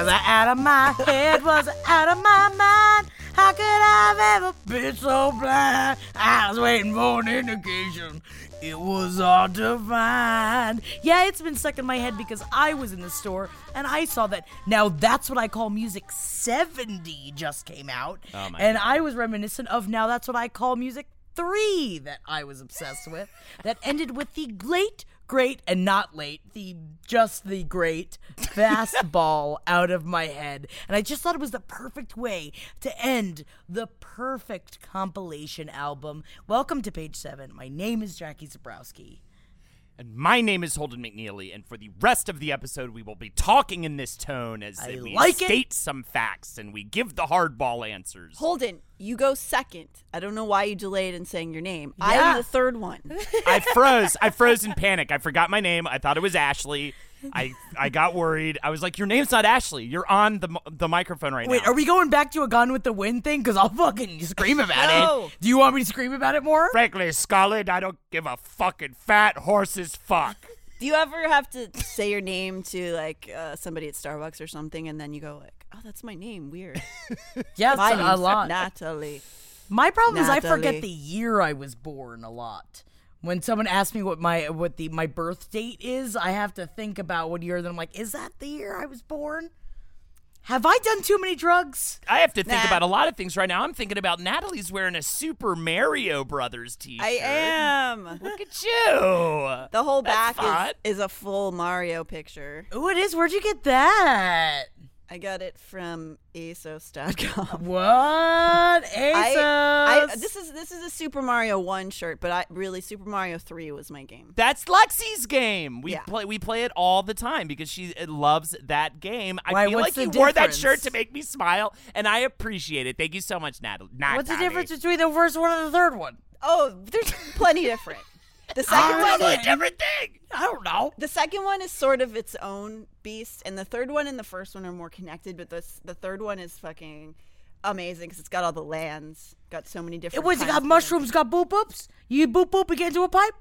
Was I out of my head? Was I out of my mind? How could I have ever been so blind? I was waiting for an indication. It was hard to find. Yeah, it's been stuck in my head because I was in the store and I saw that Now That's What I Call Music 70 just came out. Oh and I was reminiscent of Now That's What I Call Music 3 that I was obsessed with that ended with the late great and not late, the just the great fastball out of my head. And I just thought it was the perfect way to end the perfect compilation album. Welcome to page seven. My name is Jackie Zebrowski. And my name is Holden McNeely, and for the rest of the episode, we will be talking in this tone as I we like it. state some facts and we give the hardball answers. Holden, you go second. I don't know why you delayed in saying your name. Yeah. I'm the third one. I froze. I froze in panic. I forgot my name. I thought it was Ashley. I I got worried. I was like, "Your name's not Ashley. You're on the the microphone right now. Wait, now." are we going back to a Gone with the Wind thing? Because I'll fucking scream about No. it. Do you want me to scream about it more? Frankly, Scarlett, I don't give a fucking fat horse's fuck. Do you ever have to say your name to like uh, somebody at Starbucks or something, and then you go like, "Oh, that's my name. Weird." Yes, my a name's lot. Natalie. My problem is I Natalie. forget the year I was born a lot. When someone asks me what my what the my birth date is, I have to think about what year. Then I'm like, is that the year I was born? Have I done too many drugs? I have to think Nah. about a lot of things right now. I'm thinking about Natalie's wearing a Super Mario Brothers t-shirt. I am. Look at you. The whole That's back is, is a full Mario picture. Oh, it is. Where'd you get that? I got it from ASOS.com. What? ASOS. I, I this is this is a Super Mario One shirt, but I really Super Mario Three was my game. That's Lexi's game. We Yeah. play we play it all the time because she uh, loves that game. I Why, feel like you wore that shirt to make me smile, and I appreciate it. Thank you so much, Natalie. What's the difference between the first one and the third one? Oh, there's plenty different. The second one, Totally different thing. I don't know. the second one is sort of its own beast, and the third one and the first one are more connected. But this, the third one is fucking amazing because it's got all the lands, got so many different. It was it got mushrooms, got boop boops. You boop boop and get into a pipe.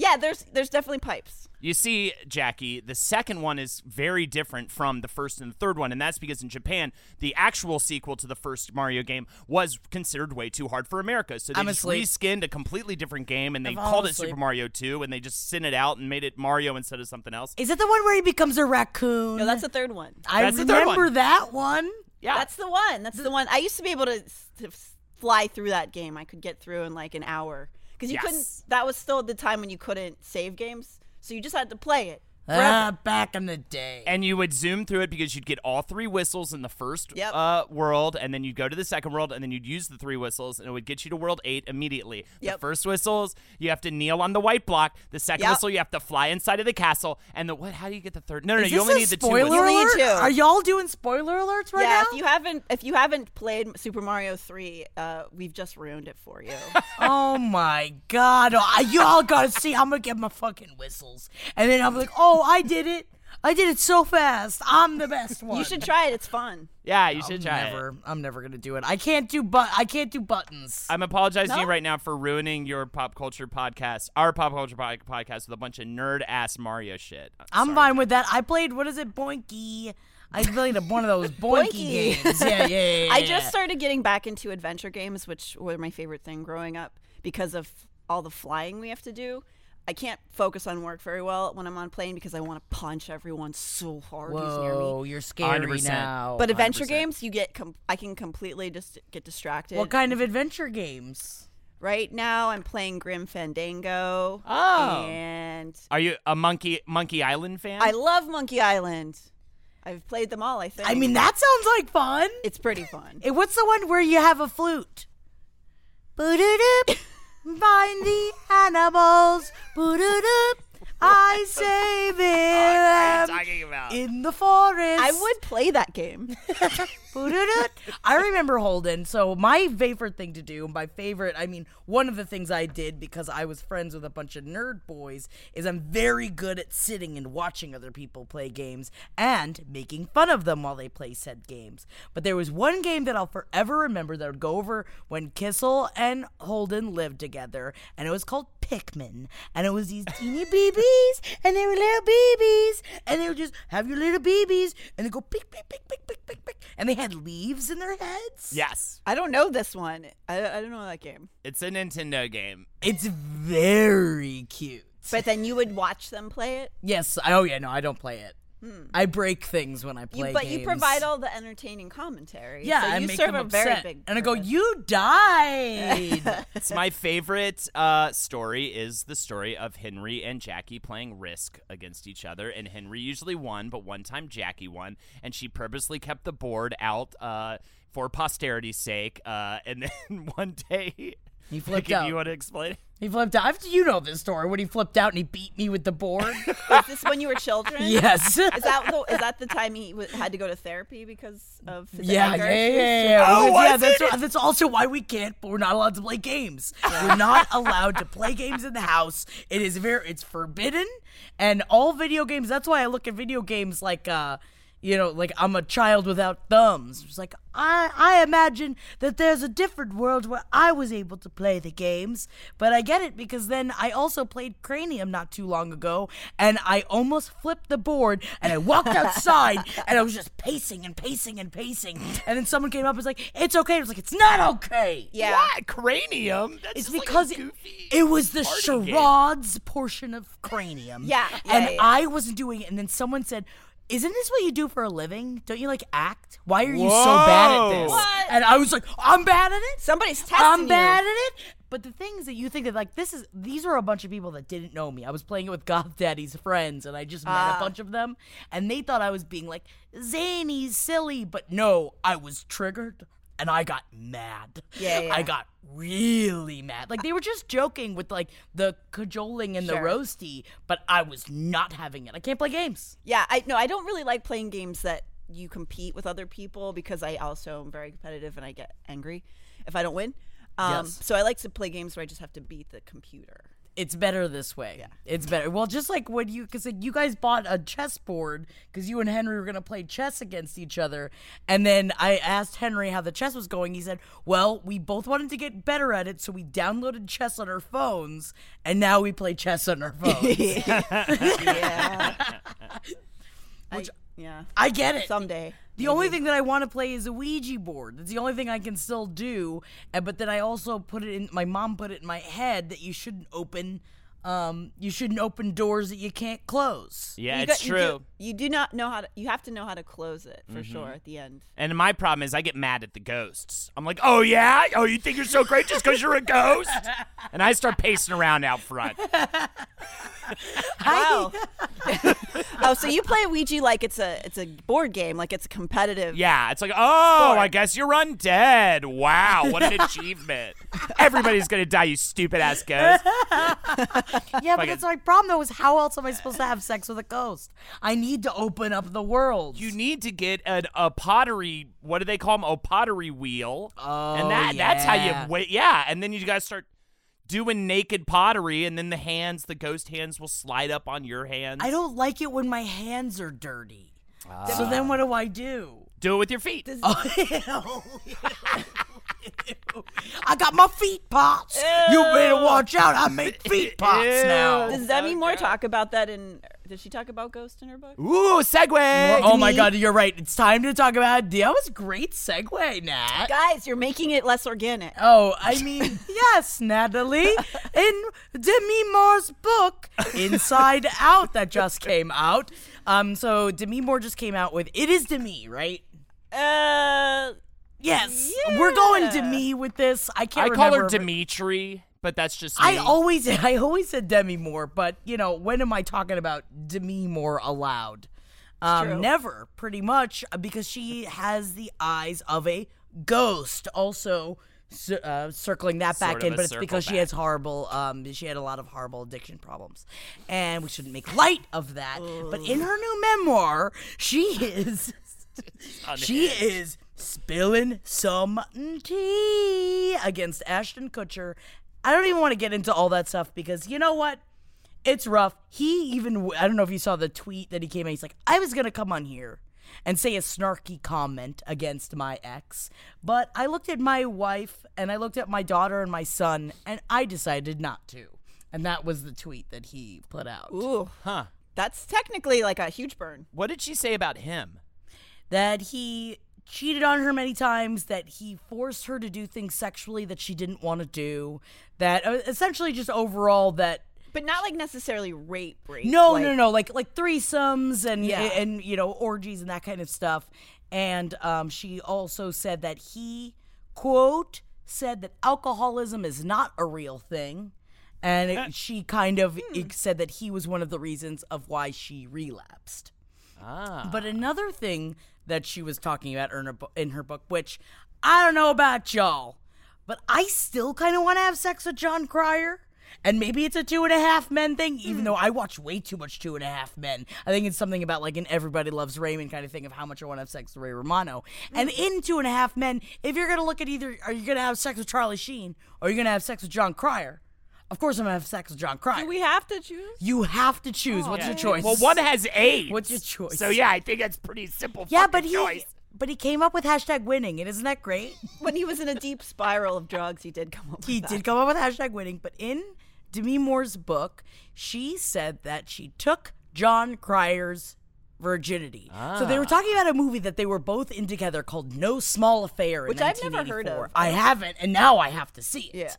Lands. Yeah, there's there's definitely pipes. You see, Jackie, the second one is very different from the first and the third one, and that's because in Japan, the actual sequel to the first Mario game was considered way too hard for America. So they I'm just reskinned a completely different game, and they I'm called it asleep. Super Mario 2, and they just sent it out and made it Mario instead of something else. Is it the one where he becomes a raccoon? No, that's the third one. I That's the third remember one. that one. Yeah, That's the one. That's the one. I used to be able to, to fly through that game. I could get through in like an hour because you Yes. couldn't. That was still the time when you couldn't save games, so you just had to play it. Ah, back in the day. and you would zoom through it because you'd get all three whistles in the first Yep. uh, world, and then you'd go to the second world, and then you'd use the three whistles, and it would get you to world eight immediately. The Yep. first whistles, you have to kneel on the white block. The second Yep. whistle, you have to fly inside of the castle. And the what? How do you get the third? No, no, no. You only a need the two. spoiler whistles. You need alert? two. Are y'all doing spoiler alerts right yeah, now? if you haven't if you haven't played Super Mario Three, uh, we've just ruined it for you. oh my god! Oh, I- y'all gotta see. I'm gonna get my fucking whistles, and then I'm like, oh, Oh, I did it. I did it so fast. I'm the best one. you should try it. It's fun. Yeah, you should I'm try it. I'm never gonna do it. I can't do but. I can't do buttons. I'm apologizing to you No? right now for ruining your pop culture podcast, our pop culture po- podcast, with a bunch of nerd ass Mario shit. I'm sorry. fine with that. I played what is it, Boinky? I played a- one of those boinky, Boinky. games. Yeah, yeah, yeah, yeah. I just started getting back into adventure games, which were my favorite thing growing up because of all the flying we have to do. I can't focus on work very well when I'm on plane because I want to punch everyone so hard who's near me. Whoa, you're scary 100%. now. But adventure 100%. games, you get com- I can completely just get distracted. what kind of adventure games? Right now, I'm playing Grim Fandango. Oh. and Are you a Monkey Monkey Island fan? I love Monkey Island. I've played them all. I think. I mean, that sounds like fun. it's pretty fun. What's the one where you have a flute? Boo-doo-doo. Find the animals. Boo-doo-doo. I save them talking about? in the forest. I would play that game. I remember Holden. So my favorite thing to do, my favorite, I mean, one of the things I did because I was friends with a bunch of nerd boys is I'm very good at sitting and watching other people play games and making fun of them while they play said games. But there was one game that I'll forever remember that would go over when Kissel and Holden lived together, and it was called Pikmin. And it was these teeny BBs, and they were little BBs, and they would just have your little BBs, and they go pick, pick, pick, pick, pick, pick, pick, and they had leaves in their heads. yes, I don't know this one. I, I don't know that game. it's a Nintendo game. It's very cute. But then you would watch them play it. Yes. I, oh yeah. No, I don't play it. I break things when I You, play. but you provide all the entertaining commentary. Yeah, so I you make serve them a very upset. big. and I go, "You died." It's my favorite uh, story is the story of Henry and Jackie playing Risk against each other, and Henry usually won, but one time Jackie won, and she purposely kept the board out uh, for posterity's sake. Uh, and then one day, He flipped Like, out. You want to explain? it? he flipped out. I've- You know this story when he flipped out and he beat me with the board. Is this when you were children? yes. Is that the, is that the time he w- had to go to therapy because of his Yeah, yeah, anger yeah, issues? yeah, yeah. Oh, Because, yeah, that's, it? why- that's also why we can't. We're not allowed to play games. We're not allowed to play games in the house. It is very, it's forbidden. And all video games. That's why I look at video games like, uh, you know, like I'm a child without thumbs. It's like I, I imagine that there's a different world where I was able to play the games, but I get it because then I also played Cranium not too long ago, and I almost flipped the board, and I walked outside, and I was just pacing and pacing and pacing, and then someone came up and was like, "It's okay." I was like, "It's not okay." Yeah. What? Cranium? That's It's just like a because it, goofy it was the party game. charades portion of Cranium. Yeah, yeah, and yeah. I wasn't doing it. And then someone said, Isn't this what you do for a living? Don't you like act? Why are you so bad at this? Whoa. What? And I was like, I'm bad at it. Somebody's testing me. I'm you. bad at it. But the things that you think that like this is these are a bunch of people that didn't know me. I was playing it with Goth Daddy's friends and I just met Ah. a bunch of them and they thought I was being like zany, silly, but no, I was triggered and I got mad. Yeah, yeah. I got really mad. Like they were just joking with like the cajoling and the Sure. roasty, but I was not having it. I can't play games. Yeah, I no, I don't really like playing games that you compete with other people because I also am very competitive and I get angry if I don't win. Um, Yes. So I like to play games where I just have to beat the computer. It's better this way. It's better. Well, just like when you, because you guys bought a chessboard because you and Henry were gonna play chess against each other, and then I asked Henry how the chess was going. He said, "Well, we both wanted to get better at it, so we downloaded chess on our phones, and now we play chess on our phones." Yeah. Which- I, yeah. I get it. Someday. The only thing that I want to play is a Ouija board. That's the only thing I can still do. But then I also put it in. My mom put it in my head that you shouldn't open. Um, you shouldn't open doors that you can't close. Yeah, You it's got- you do- true. You do, not know how to. You have to know how to close it for Mm-hmm. sure at the end. And my problem is I get mad at the ghosts. I'm like, oh yeah, oh you think you're so great just because you're a ghost? And I start pacing around out front. Wow. oh, so you play Ouija like it's a it's a board game, like it's a competitive. Yeah, it's like, oh, Sport. I guess you're undead. Wow, what an achievement! Everybody's gonna die, you stupid ass ghost. Yeah, but that's my problem though. Is how else am I supposed to have sex with a ghost? I need to open up the world. You need to get an, a pottery. What do they call them? A pottery wheel. Oh, and that that's how you wait. Yeah, and then you guys start doing naked pottery, and then the hands, the ghost hands, will slide up on your hands. I don't like it when my hands are dirty. Ah. So then what do I do? do it with your feet. Oh, I got my feet pots. You better watch out. I make feet pots now. Does Demi Moore talk about that in Did she talk about Ghost in her book? Ooh, segue. oh my god, you're right. It's time to talk about that was a great segue, Nat. Guys, you're making it less organic. Oh, I mean, yes, Natalie. In Demi Moore's book, Inside Out, that just came out. Um, so Demi Moore just came out with It Is Demi, right? Uh, Yes. We're going to Demi with this. I can't I call her Dimitri, but that's just me. I always I always said Demi Moore, but you know, when am I talking about Demi Moore aloud? Um, never, pretty much, uh, because she has the eyes of a ghost. Also, uh, circling that back Sort of in, but it's because she has horrible. Um, she had a lot of horrible addiction problems, and we shouldn't make light of that. But in her new memoir, she is. She is spilling some tea against Ashton Kutcher. I don't even want to get into all that stuff because you know what? It's rough. He even, I don't know if you saw the tweet that he came out. He's like, I was going to come on here and say a snarky comment against my ex, but I looked at my wife and I looked at my daughter and my son and I decided not to. And that was the tweet that he put out. ooh, Huh. that's technically like a huge burn. What did she say about him? that he cheated on her many times, that he forced her to do things sexually that she didn't want to do, that uh, essentially just overall that But not like necessarily rape, rape. no, like, no, no, like like threesomes and Yeah. and you know orgies and that kind of stuff. And um, she also said that he quote said that alcoholism is not a real thing, and it, she kind of it said that he was one of the reasons of why she relapsed. Ah. But another thing that she was talking about in her, bu- in her book, which I don't know about y'all, but I still kind of want to have sex with Jon Cryer. And maybe it's a two and a half men thing, even though I watch way too much two and a half men. I think it's something about like an everybody loves Raymond kind of thing of how much I want to have sex with Ray Romano. And in two and a half men, if you're gonna look at either are you gonna have sex with Charlie Sheen or are you gonna have sex with Jon Cryer? Of course I'm gonna have sex with Jon Cryer. Do we have to choose? you have to choose. What's your choice? Well, one has eight. What's your choice? So yeah, I think that's pretty simple. Yeah, but he choice. but he came up with hashtag winning, and isn't that great? When he was in a deep spiral of drugs, he did come up with he that. did come up with hashtag winning, but in Demi Moore's book, she said that she took Jon Cryer's virginity. Ah. So they were talking about a movie that they were both in together called No Small Affair, in Which I've never heard of. I haven't, and now I have to see it. Yeah.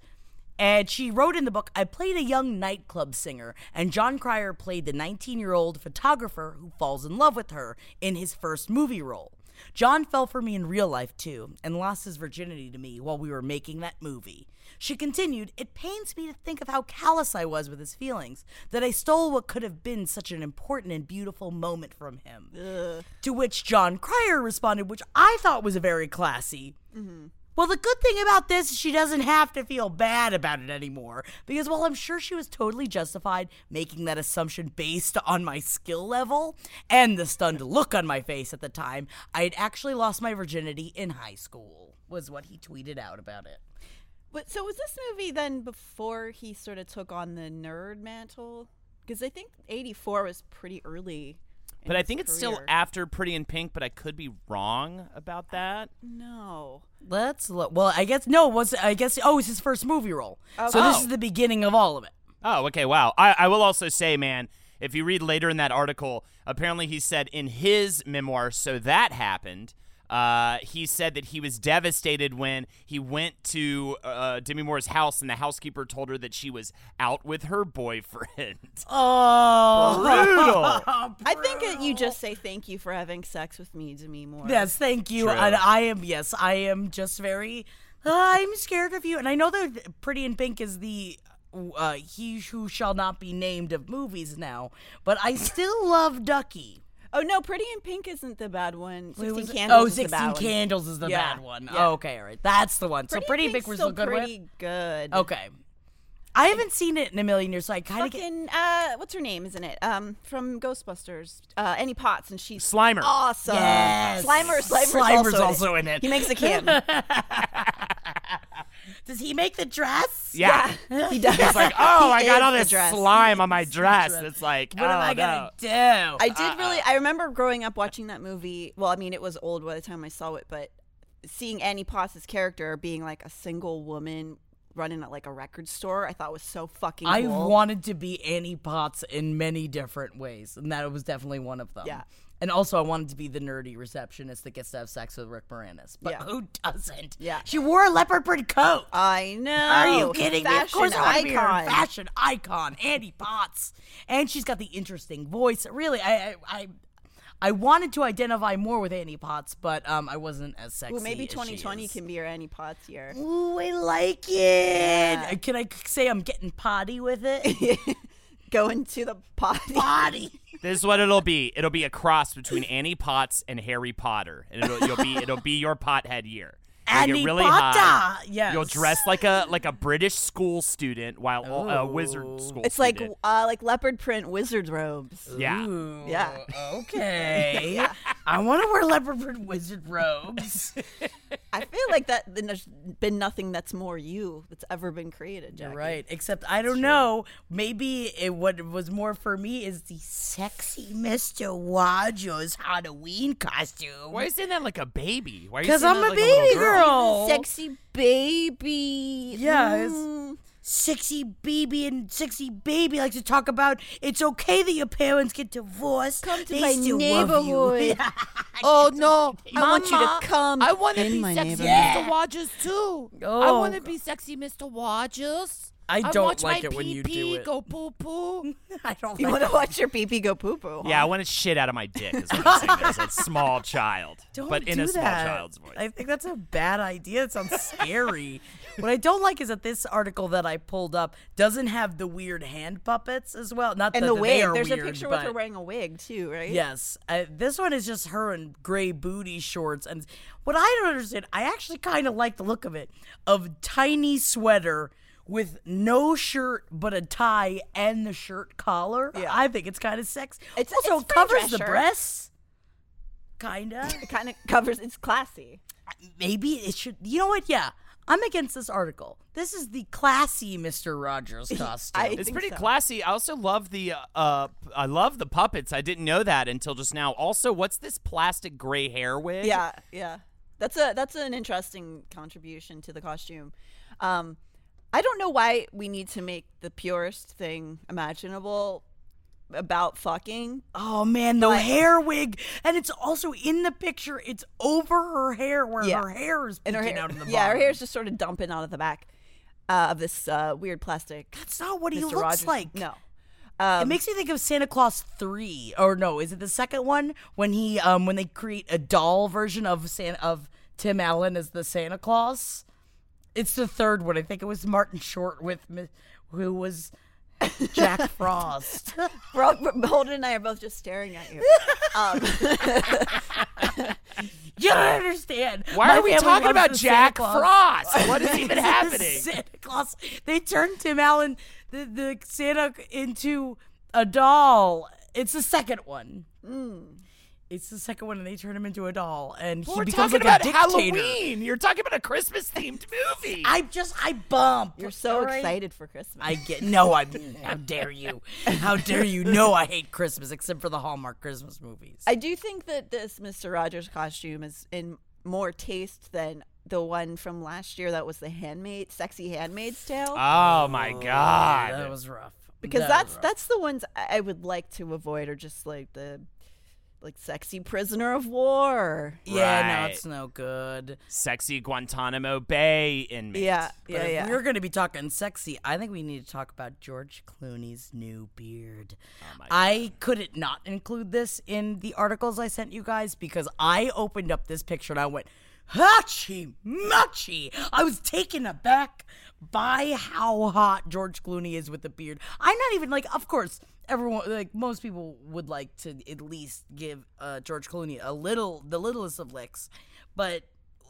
And she wrote in the book, I played a young nightclub singer, and Jon Cryer played the 19 year old photographer who falls in love with her in his first movie role. Jon fell for me in real life too, and lost his virginity to me while we were making that movie. She continued, It pains me to think of how callous I was with his feelings, that I stole what could have been such an important and beautiful moment from him. To which Jon Cryer responded, which I thought was very classy. Mm-hmm. Well, the good thing about this is she doesn't have to feel bad about it anymore. Because while I'm sure she was totally justified making that assumption based on my skill level and the stunned look on my face at the time, I had actually lost my virginity in high school, was what he tweeted out about it. But so was this movie then before he sort of took on the nerd mantle? Because I think '84 was pretty early. In But I his think it's still after Pretty in Pink, but I could be wrong about that. no. Let's look. Well, I guess, no, it was, I guess, oh, it's his first movie role. So this Oh. is the beginning of all of it. Oh, okay, wow. I, I will also say, man, if you read later in that article, apparently he said in his memoir, so that happened. Uh, he said that he was devastated when he went to uh, Demi Moore's house and the housekeeper told her that she was out with her boyfriend. Oh, Brutal. I think that you just say thank you for having sex with me, Demi Moore. Yes, thank you. True. And I am yes, I am just very uh, I'm scared of you. And I know that Pretty in Pink is the uh, he who shall not be named of movies now, but I still love Ducky. Oh no, Pretty in Pink isn't the bad one. Wait, Sixteen Candles. oh, is the 16 bad one. Candles is the Yeah, bad one. yeah. okay, all right. That's the one. Pretty so Pretty in in Pink was still good pretty with? good. Okay. I haven't seen it in a million years, so I kind of get Fucking uh, what's her name? Isn't it? Um, from Ghostbusters. Uh, Annie Potts, and she's Slimer. Awesome. Yes. Slimer. Slimer's, Slimer's also, also in it. He makes a cameo. Does he make the dress? Yeah. he does. It's like, oh, I got all this dress. slime on my dress. It's like, What am oh, I no. gonna do? I did really. I remember growing up watching that movie. Well, I mean, it was old by the time I saw it, but seeing Annie Potts' character being like a single woman running at like a record store. I thought was so fucking. I cool. wanted to be Annie Potts in many different ways, and that was definitely one of them. Yeah. And also, I wanted to be the nerdy receptionist that gets to have sex with Rick Moranis. But Yeah. who doesn't? Yeah. She wore a leopard print coat. I know. Are you kidding me? Of course, Fashion I want to be her icon. fashion icon, Annie Potts, and she's got the interesting voice. Really, I, I, I, I wanted to identify more with Annie Potts, but um, I wasn't as sexy. Ooh, maybe as she 2020 is. can be your Annie Potts year. Ooh, I like it. Can I say I'm getting potty with it? Going to the potty. potty. This is what it'll be. It'll be a cross between Annie Potts and Harry Potter, and it'll you'll be it'll be your pothead year. You'll get really Potter. high. Yes. You'll dress like a like a British school student while a wizard school. It's like student. uh, like leopard print wizard robes. yeah. Ooh, Yeah. Okay. I want to wear leopard print wizard robes. I feel like that there's been nothing that's more you that's ever been created. You're right. Except I don't know. Maybe it, what was more for me is the sexy Mr. Wajo's Halloween costume. Why are you saying that like a baby? Why are you Because I'm that a like little baby girl. Sexy baby. Yeah, Mm. Sexy baby and sexy baby like to talk about it's okay that your parents get divorced. Come to they my still love you. neighborhood. Oh no! I want you to come I want to be sexy. Mr. Rogers too. I Oh. want to be sexy Mr. Rogers. I don't watch like my it when you pee-pee do it. Go poo poo. I don't You like want to watch your pee pee go poo poo? yeah, I want to shit out of my dick. Is what I'm saying as a small child, Don't but in do a small that. child's voice. I think that's a bad idea. It sounds scary. what I don't like is that this article that I pulled up doesn't have the weird hand puppets as well. Not And that the they wig. are There's a picture with her but- wearing a wig too, right? Yes, uh, this one is just her in gray booty shorts, and what I don't understand, I actually kind of like the look of it, of tiny sweater with no shirt but a tie and the shirt collar. Yeah. I think it's kind of sexy. It's- also it's it covers the shirt. breasts. Kinda. It kind of covers. It's classy. Maybe it should. You know what? Yeah, I'm against this article. This is the classy Mister Rogers costume. I- It's pretty so. classy. I also love the uh, uh I love the puppets. I didn't know that until just now. Also, what's this plastic gray hair wig? Yeah, yeah. That's a that's an interesting contribution to the costume. Um, I don't know why we need to make the purest thing imaginable about fucking. Oh man, the hair wig, and it's also in the picture. It's over her hair, where Yeah. her hair is And her hair, out of the yeah, her bottom. hair's just sort of dumping out of the back uh, of this uh, weird plastic. That's not what he looks Rogers. like. No, it makes me think of Santa Claus three, or no, is it the second one when he um when they create a doll version of Santa of Tim Allen as the Santa Claus? It's the third one. I think it was Martin Short with mi- who was Jack Frost. we're all, we're- Holden and I are both just staring at you. Um, you don't understand. Why My are we talking about Jack Frost? What is even happening? Santa Claus. They turned Tim Allen, the, the Santa, into a doll. It's the second one. It's the second one, and they turn him into a doll, and he We're becomes talking like about a dictator. Halloween. You're talking about a Christmas themed movie. I just I bump. you're so all right? excited for Christmas. I get no. I how dare you? How dare you? No, I hate Christmas except for the Hallmark Christmas movies. I do think that this Mr. Rogers costume is in more taste than the one from last year that was the handmaid, sexy handmaid's tale. oh my oh, god. that was rough. because That that's rough. that's the ones I I would like to avoid, or just like the like sexy prisoner of war. yeah. No, Right. it's no good. Sexy Guantanamo Bay inmate. Yeah, But yeah, if yeah. we're going to be talking sexy, I think we need to talk about George Clooney's new beard. Oh my I couldn't not include this in the articles I sent you guys because I opened up this picture and I went, Hachi Machi! I was taken aback by how hot George Clooney is with the beard. I'm not even like, of course, everyone, like most people would like to at least give uh, George Clooney a little, the littlest of licks, but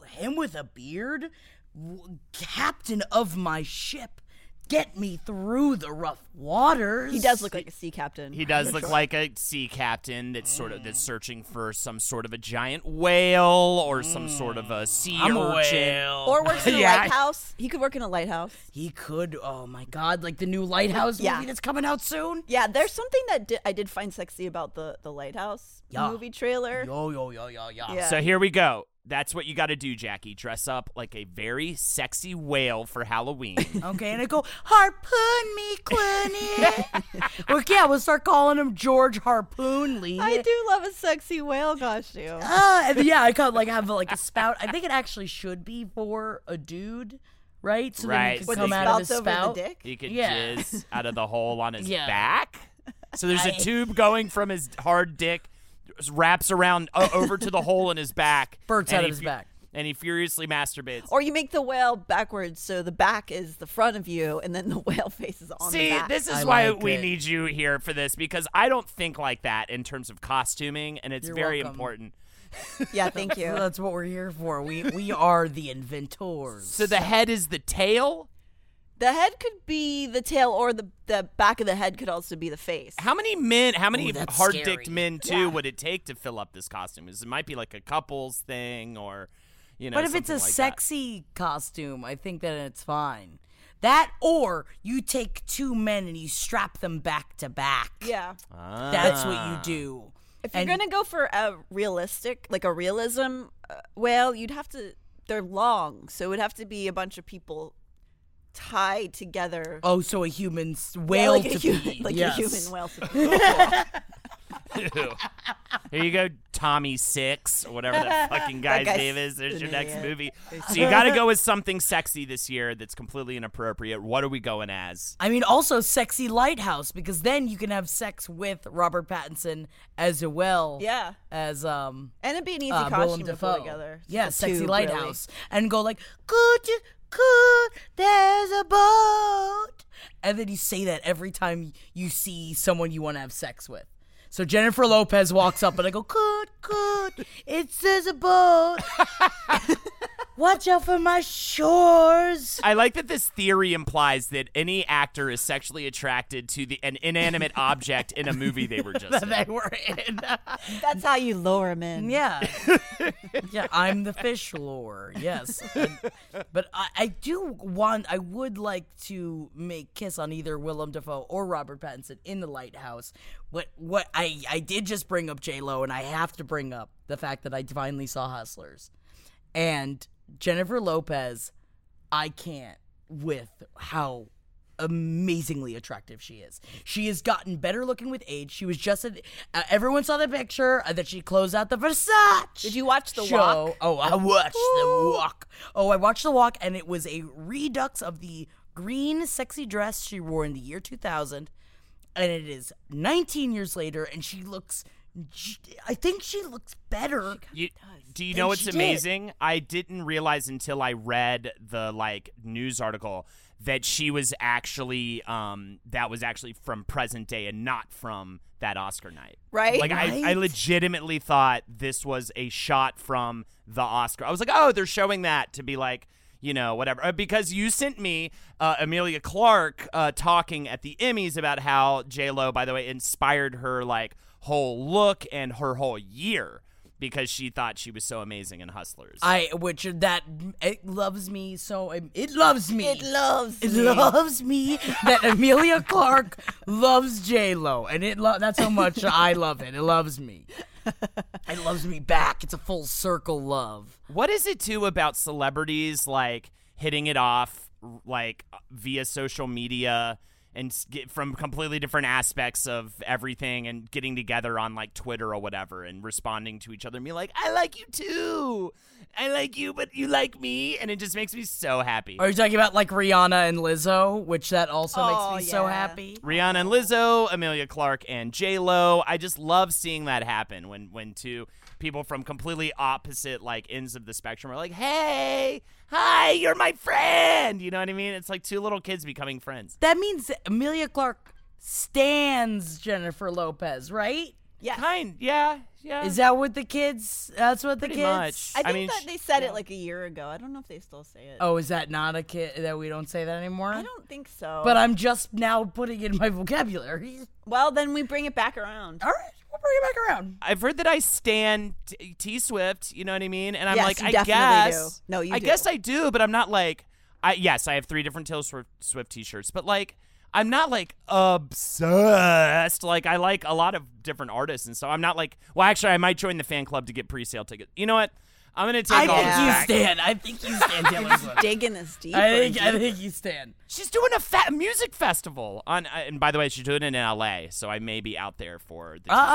him with a beard, captain of my ship, get me through the rough waters. he does look like a sea captain. He does look like a sea captain that's sort of that's mm. searching for some sort of a giant whale or some sort of a mm. sea I'm a urchin. whale. or works in a Yeah. lighthouse. He could work in a lighthouse. He could. Oh my God! Like the new Lighthouse Yeah. movie that's coming out soon. Yeah, there's something that di- I did find sexy about the the lighthouse Yeah. movie trailer. Yo yo yo yo yo. Yeah. So here we go. That's what you got to do, Jackie. Dress up like a very sexy whale for Halloween. Okay, and I go, harpoon me, Clooney. well, yeah, we'll start calling him George Harpoon Lee. I do love a sexy whale costume. Uh, and yeah, I could like have like a spout. I think it actually should be for a dude, right? So then Right. it could With come out of his spouts over the spout. dick? He could Yeah. jizz out of the hole on his Yeah. back. So there's a I- tube going from his hard dick, wraps around uh, over to the hole in his back. Spurts and out of he his fu- back. And he furiously masturbates. Or you make the whale backwards so the back is the front of you and then the whale faces on See, the back. this is I why like we it. need you here for this because I don't think like that in terms of costuming, and it's You're very welcome. important. yeah, thank you. That's what we're here for. We we are the inventors. So the head is the tail. The head could be the tail, or the the back of the head could also be the face. How many men? How many Ooh, hard-dicked men too Yeah. would it take to fill up this costume? Is it might be like a couples thing, or you know? but if it's a something like that. sexy costume, I think that it's fine. That or you take two men and you strap them back to back. Yeah. That's what you do. If you're And- gonna go for a realistic, like a realism uh, whale, you'd have to. They're long, so it would have to be a bunch of people tied together. Oh, so a human s- Yeah, whale like to a human, be. like yes. a human whale. to Here you go, Tommy Six or whatever that fucking guy's guy's name is. There's your an next idiot. movie. So you got to go with something sexy this year that's completely inappropriate. What are we going as? I mean, also sexy lighthouse because then you can have sex with Robert Pattinson as well. Yeah. As um. and it'd be an easy uh, costume Willem to Dafoe. pull together. Yeah, A sexy tube, lighthouse, and go like, "Could you, could there's a boat," and then you say that every time you see someone you want to have sex with. So Jennifer Lopez walks up and I go, "Could, could, it says a boat. Watch out for my shores." I like that this theory implies that any actor is sexually attracted to the an inanimate object in a movie they were just in. They were in. That's how you lure them in. Yeah. yeah, I'm the fish lure. Yes. And- but I, I do want, I would like to make Kiss on either Willem Dafoe or Robert Pattinson in the lighthouse. What, what, I, I did just bring up J-Lo, and I have to bring up the fact that I finally saw Hustlers. And Jennifer Lopez, I can't with how amazingly attractive she is. She has gotten better looking with age. She was just at, uh, everyone saw the picture uh, that she closed out the Versace. Did you watch The show. Walk? Oh, I watched the walk. Oh, I watched the walk, and it was a redux of the green sexy dress she wore in the year 2000, and it is 19 years later, and she looks. I think she looks better. You, do you know what's she did. amazing? I didn't realize until I read the like news article that she was actually um that was actually from present day and not from that Oscar night. Right? Like I, I legitimately thought this was a shot from the Oscar. I was like, oh, they're showing that to be like, you know, whatever. Uh, because you sent me uh, Emilia Clarke uh, talking at the Emmys about how J Lo, by the way, inspired her like whole look and her whole year because she thought she was so amazing in Hustlers. I which that it loves me so it loves me. It loves It me. loves me that Emilia Clarke loves J Lo, and it lo- that's how much I love it. It loves me. It loves me back. It's a full circle love. What is it too about celebrities like hitting it off like via social media and get from completely different aspects of everything and getting together on like Twitter or whatever and responding to each other and be like, "I like you too. I like you, but you like me," and it just makes me so happy. Are you talking about like Rihanna and Lizzo, which that also Oh, makes me so happy? Rihanna and Lizzo, Emilia Clarke and J Lo. I just love seeing that happen when when two people from completely opposite like ends of the spectrum are like, "Hey, hi, you're my friend." You know what I mean? It's like two little kids becoming friends. That means Emilia Clarke stands Jennifer Lopez, right? Yeah. Kind, yeah, yeah. Is that what the kids? That's what the Pretty kids. much. I I think mean, that they said it like a year ago. I don't know if they still say it. Oh, is that not a kid that we don't say that anymore? I don't think so. But I'm just now putting it in my vocabulary. well, then we bring it back around. All right, we'll bring it back around. I've heard that I stand T, T Swift. You know what I mean? And I'm Yes, like, I guess. do. No, you I do. guess I do, but I'm not like. I yes, I have three different Taylor Swift, Swift T-shirts, but like. I'm not like obsessed. Like I like a lot of different artists, and so I'm not like. Well, actually, I might join the fan club to get pre-sale tickets. You know what? I'm gonna take I all think this you back. stand. I think you stand Taylor Swift. Digging this deep. I think I you? think you stand. She's doing a fa- music festival on, uh, and by the way, she's doing it in L.A. So I may be out there for. The Uh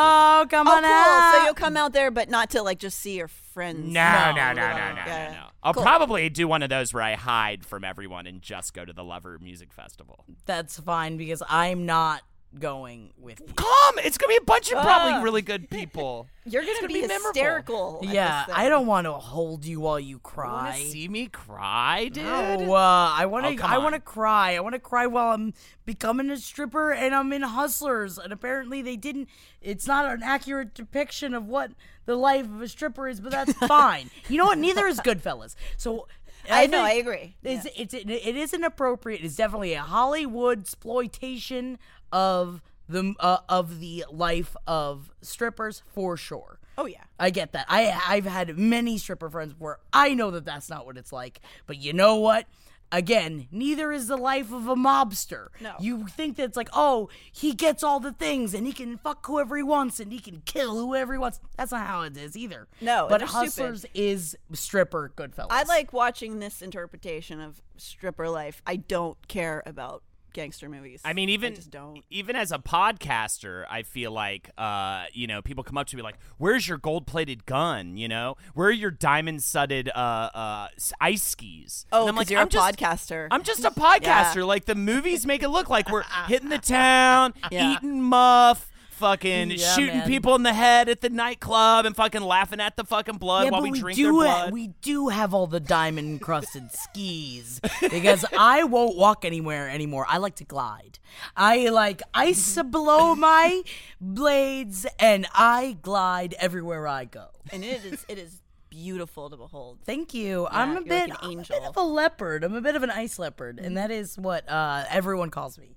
oh, come Oh, on cool. out. So you'll come out there, but not to like just see your friends. No, no, no, no, no, no, no, Yeah. no. I'll Cool. probably do one of those where I hide from everyone and just go to the Lover Music Festival. That's fine because I'm not going with you. Come, it's gonna be a bunch of probably really good people. You're gonna, gonna be, be memorable. hysterical. at Yeah, I don't want to hold you while you cry. to see me cry, dude? No, uh, I want to. Oh, I want to cry. I want to cry while I'm becoming a stripper and I'm in Hustlers. And apparently they didn't. It's not an accurate depiction of what the life of a stripper is, but that's fine. You know what? Neither is Goodfellas. So. I know, I agree. It's, it's it, it is inappropriate. It's definitely a Hollywood exploitation of the uh, of the life of strippers for sure. Oh yeah. I get that. I I've had many stripper friends where I know that that's not what it's like. But you know what? Again, neither is the life of a mobster. No. You think that it's like, oh, he gets all the things and he can fuck whoever he wants and he can kill whoever he wants. That's not how it is either. No, but they're stupid. Hustlers is stripper Goodfellas. I like watching this interpretation of stripper life. I don't care about gangster movies. I mean, even don't. even as a podcaster, I feel like uh, you know people come up to me like, "Where's your gold plated gun? You know, where are your diamond studded uh, uh, ice skis?" Oh, And I'm like, you're a I'm just, podcaster. I'm just a podcaster. Like the movies make it look like we're hitting the town, Yeah. eating muff. Fucking Yeah, shooting man. people in the head at the nightclub and fucking laughing at the fucking blood yeah, while but we, we, drink their do blood. we do have all the diamond encrusted skis because I won't walk anywhere anymore. I like to glide. I like ice below my blades, and I glide everywhere I go. and it is it is beautiful to behold. Thank you. I'm a bit, like an I'm a bit of a leopard. I'm a bit of an ice leopard, and that is what uh, everyone calls me.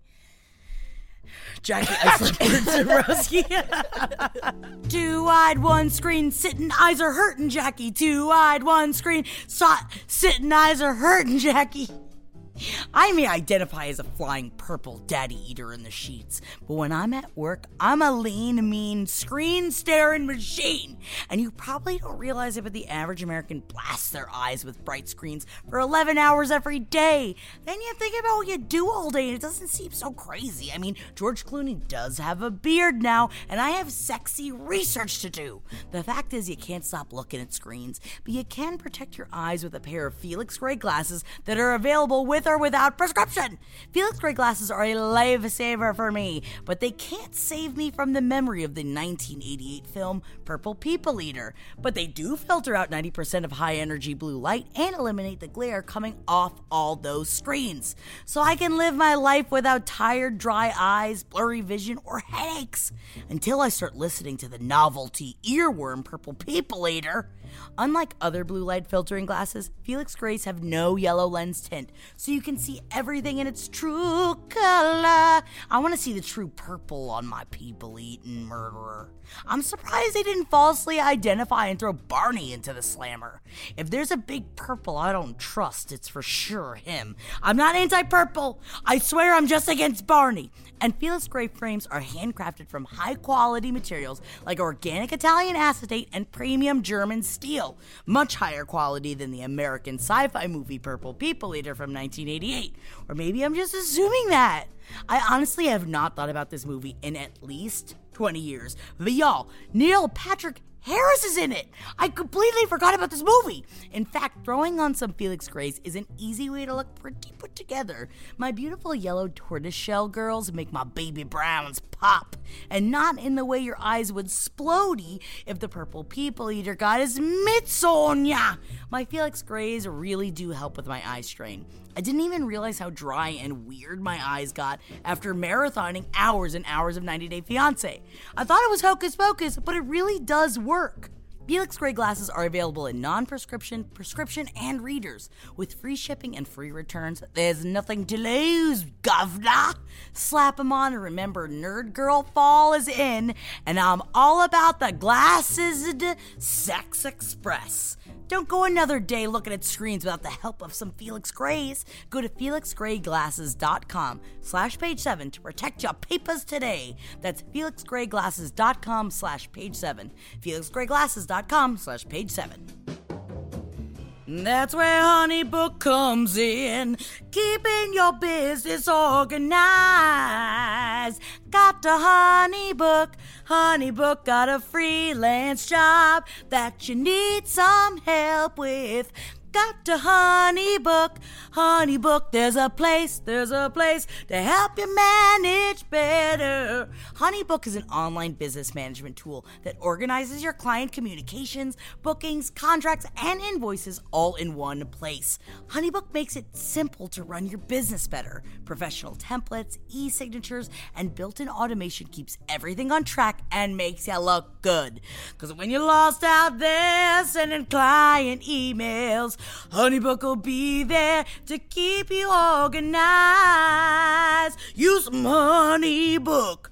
Jackie Leopard Zebrowski. Two-eyed, one screen, sitting eyes are hurting, Jackie. Two-eyed, one screen, so- sitting eyes are hurting, Jackie. I may identify as a flying purple daddy eater in the sheets, but when I'm at work, I'm a lean, mean, screen staring machine. And you probably don't realize it, but the average American blasts their eyes with bright screens for 11 hours every day. Then you think about what you do all day, and it doesn't seem so crazy. I mean, George Clooney does have a beard now, and I have sexy research to do. The fact is, you can't stop looking at screens, but you can protect your eyes with a pair of Felix Gray glasses that are available with without prescription. Felix Gray glasses are a lifesaver for me, but they can't save me from the memory of the 1988 film Purple People Eater. But they do filter out 90% of high energy blue light and eliminate the glare coming off all those screens. So I can live my life without tired, dry eyes, blurry vision, or headaches until I start listening to the novelty earworm Purple People Eater. Unlike other blue light filtering glasses, Felix Grays have no yellow lens tint, so you can see everything in its true color. I want to see the true purple on my people eating murderer. I'm surprised they didn't falsely identify and throw Barney into the slammer. If there's a big purple I don't trust, it's for sure him. I'm not anti purple. I swear I'm just against Barney. And Felix Gray frames are handcrafted from high quality materials like organic Italian acetate and premium German steel, much higher quality than the American sci fi movie Purple People Eater from 1988. Or maybe I'm just assuming that. I honestly have not thought about this movie in at least 20 years. But y'all, Neil Patrick Harris is in it. I completely forgot about this movie. In fact, throwing on some Felix Grays is an easy way to look pretty put together. My beautiful yellow tortoiseshell girls make my baby browns pop, and not in the way your eyes would splody if the purple people eater got his mitts on ya. My Felix Grays really do help with my eye strain. I didn't even realize how dry and weird my eyes got after marathoning hours and hours of 90 Day Fiancé. I thought it was hocus pocus, but it really does work. Felix Gray glasses are available in non prescription, prescription, and readers. With free shipping and free returns, there's nothing to lose, governor. Slap them on and remember, Nerd Girl Fall is in, and I'm all about the glasses Sex Express. Don't go another day looking at screens without the help of some Felix Grays. Go to felixgrayglasses.com slash page 7 to protect your papers today. That's felixgrayglasses.com slash page 7. felixgrayglasses.com slash page 7. That's where Honeybook comes in, keeping your business organized. Got a Honeybook, Honeybook got a freelance job that you need some help with. Got to Honeybook, Honeybook. There's a place, there's a place to help you manage better. Honeybook is an online business management tool that organizes your client communications, bookings, contracts, and invoices all in one place. Honeybook makes it simple to run your business better. Professional templates, e signatures, and built in automation keeps everything on track and makes you look good. Because when you're lost out there sending client emails, Honeybook will be there to keep you organized. Use Honeybook.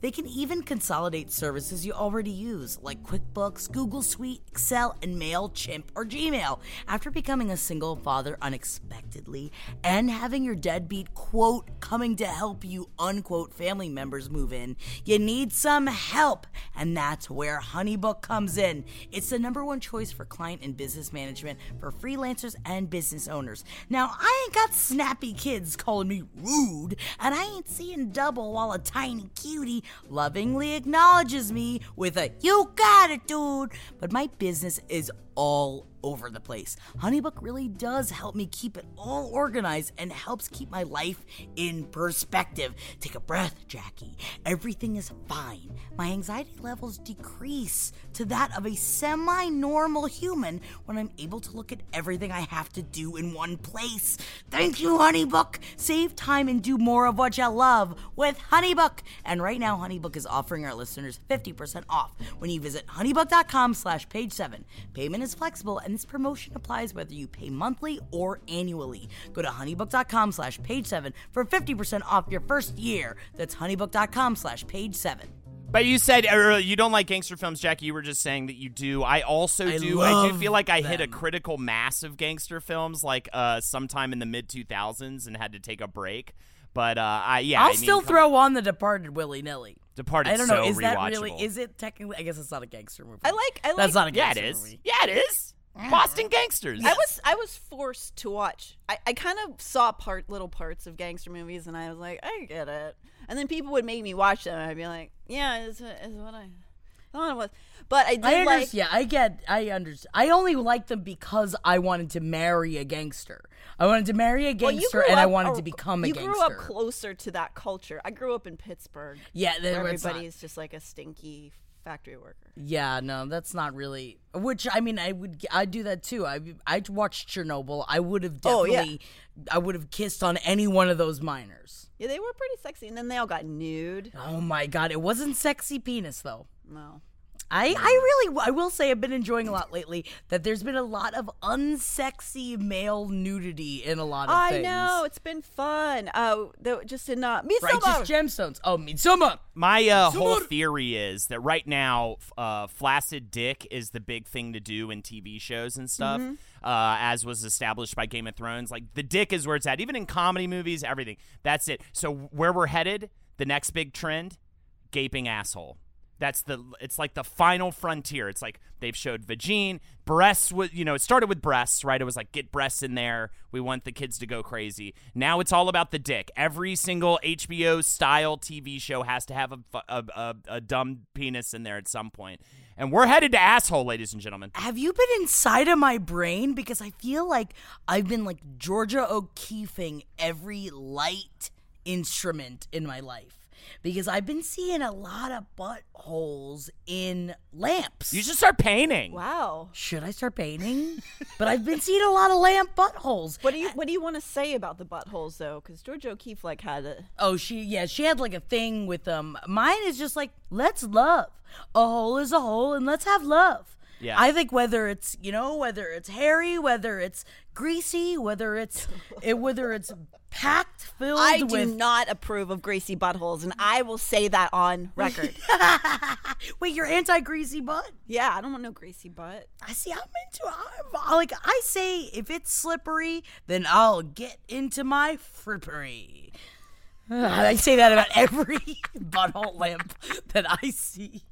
They can even consolidate services you already use, like QuickBooks, Google Suite, Excel, and MailChimp or Gmail. After becoming a single father unexpectedly and having your deadbeat quote coming to help you unquote family members move in, you need some help, and that's where Honeybook comes in. It's the number one choice for client and business management for freelancers and business owners. Now, I ain't got snappy kids calling me rude, and I ain't seeing double while a tiny cutie lovingly acknowledges me with a you got it, dude. But my business is all over the place. Honeybook really does help me keep it all organized and helps keep my life in perspective. Take a breath, Jackie. Everything is fine. My anxiety levels decrease to that of a semi normal human when I'm able to look at everything I have to do in one place. Thank you, Honeybook. Save time and do more of what you love with Honeybook. And right now, Honeybook is offering our listeners 50% off when you visit honeybook.com slash page 7. Payment is flexible and this promotion applies whether you pay monthly or annually. Go to honeybook.com slash page 7 for 50% off your first year. That's honeybook.com slash page 7. But you said uh, you don't like gangster films, Jackie. You were just saying that you do. I also I do. I do feel like I hit a critical mass of gangster films, like uh, sometime in the mid 2000s, and had to take a break. But uh, I yeah, I'll I still throw on The Departed willy nilly. Departed. I don't know. so Is that really? rewatchable. Is it technically? I guess it's not a gangster movie. I like. I like. That's not a Yeah, it gangster is. movie. Yeah, it is. Mm-hmm. Boston Gangsters. I was I was forced to watch. I, I kind of saw part little parts of gangster movies, and I was like, I get it. And then people would make me watch them, and I'd be like, Yeah, is is what I thought it was. But I did I like. Yeah, I get. I understand. I only like them because I wanted to marry a gangster. I wanted to marry a gangster, grew and I wanted to become a you gangster. You grew up closer to that culture. I grew up in Pittsburgh. Yeah, there- not- just like a stinky factory worker. Yeah, no, that's not really. Which I mean, I would. I do that too. I I watched Chernobyl. I would have Oh, yeah. definitely. I would have kissed on any one of those miners. Yeah, they were pretty sexy, and then they all got nude. Oh my god, it wasn't sexy penis though. No. I, I really I will say I've been enjoying a lot lately that there's been a lot of unsexy male nudity in a lot of things. I things. know it's been fun. Uh, though just in uh, Righteous Midsommar. gemstones. Oh, Midsommar. My uh, whole theory is that right now, uh, flaccid dick is the big thing to do in TV shows and stuff, Mm-hmm. uh, as was established by Game of Thrones. Like the dick is where it's at, even in comedy movies, everything. That's it. So where we're headed, the next big trend, gaping asshole. That's the. It's like the final frontier. It's like they've showed vagine, breasts. Was you know it started with breasts, right? It was like get breasts in there. We want the kids to go crazy. Now it's all about the dick. Every single HBO style TV show has to have a a, a, a dumb penis in there at some point. And we're headed to asshole, ladies and gentlemen. Have you been inside of my brain? Because I feel like I've been like Georgia O'Keeffeing every light instrument in my life. Because I've been seeing a lot of buttholes in lamps. You should start painting. Wow. Should I start painting? but I've been seeing a lot of lamp buttholes. What do you What do you want to say about the buttholes though? Because George O'Keeffe like had a Oh, she yeah, she had like a thing with um. Mine is just like let's love. A hole is a hole, and let's have love. Yeah. I think whether it's you know whether it's hairy, whether it's greasy, whether it's it, whether it's packed filled I do with. not approve of greasy buttholes, and I will say that on record. Wait, you're anti greasy butt? yeah, I don't want no greasy butt. I see. I'm into. I'm, like I say, if it's slippery, then I'll get into my frippery. I say that about every butthole lamp that I see.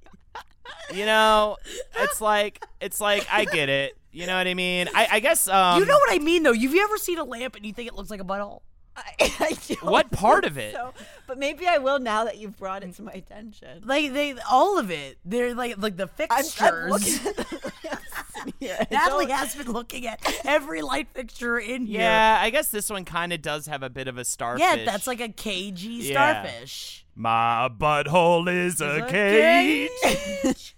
You know, it's like it's like I get it. You know what I mean? I, I guess. Um, you know what I mean, though. Have you ever seen a lamp and you think it looks like a butthole? I, I don't What part of it? So, but maybe I will now that you've brought it to my attention. Like they, all of it. They're like like the I'm, fixtures. I'm looking at the lamps in here. I Natalie has been looking at every light fixture in here. Yeah, I guess this one kind of does have a bit of a starfish. Yeah, that's like a cagey Yeah. starfish. my butthole is a a cage.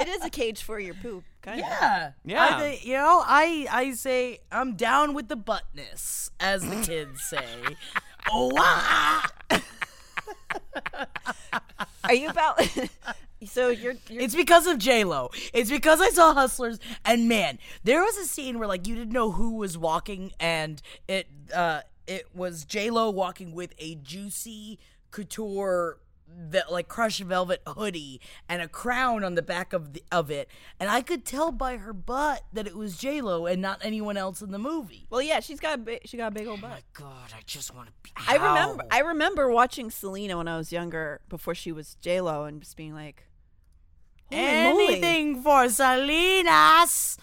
It is a cage for your poop, Yeah. Yeah. I think, you know, I I say I'm down with the buttness, as the kids say. oh, ah! Are you about? so you're, you're It's because of J Lo. It's because I saw Hustlers, and man, there was a scene where like you didn't know who was walking, and it uh it was J Lo walking with a juicy couture. That like crushed velvet hoodie and a crown on the back of the, of it, and I could tell by her butt that it was J Lo and not anyone else in the movie. well, yeah. She's got a big, she got a big old Oh my god, I just want to be. I remember. I remember watching Selena when I was younger, before she was J Lo, and just being like, Holy moly. anything for Selenas.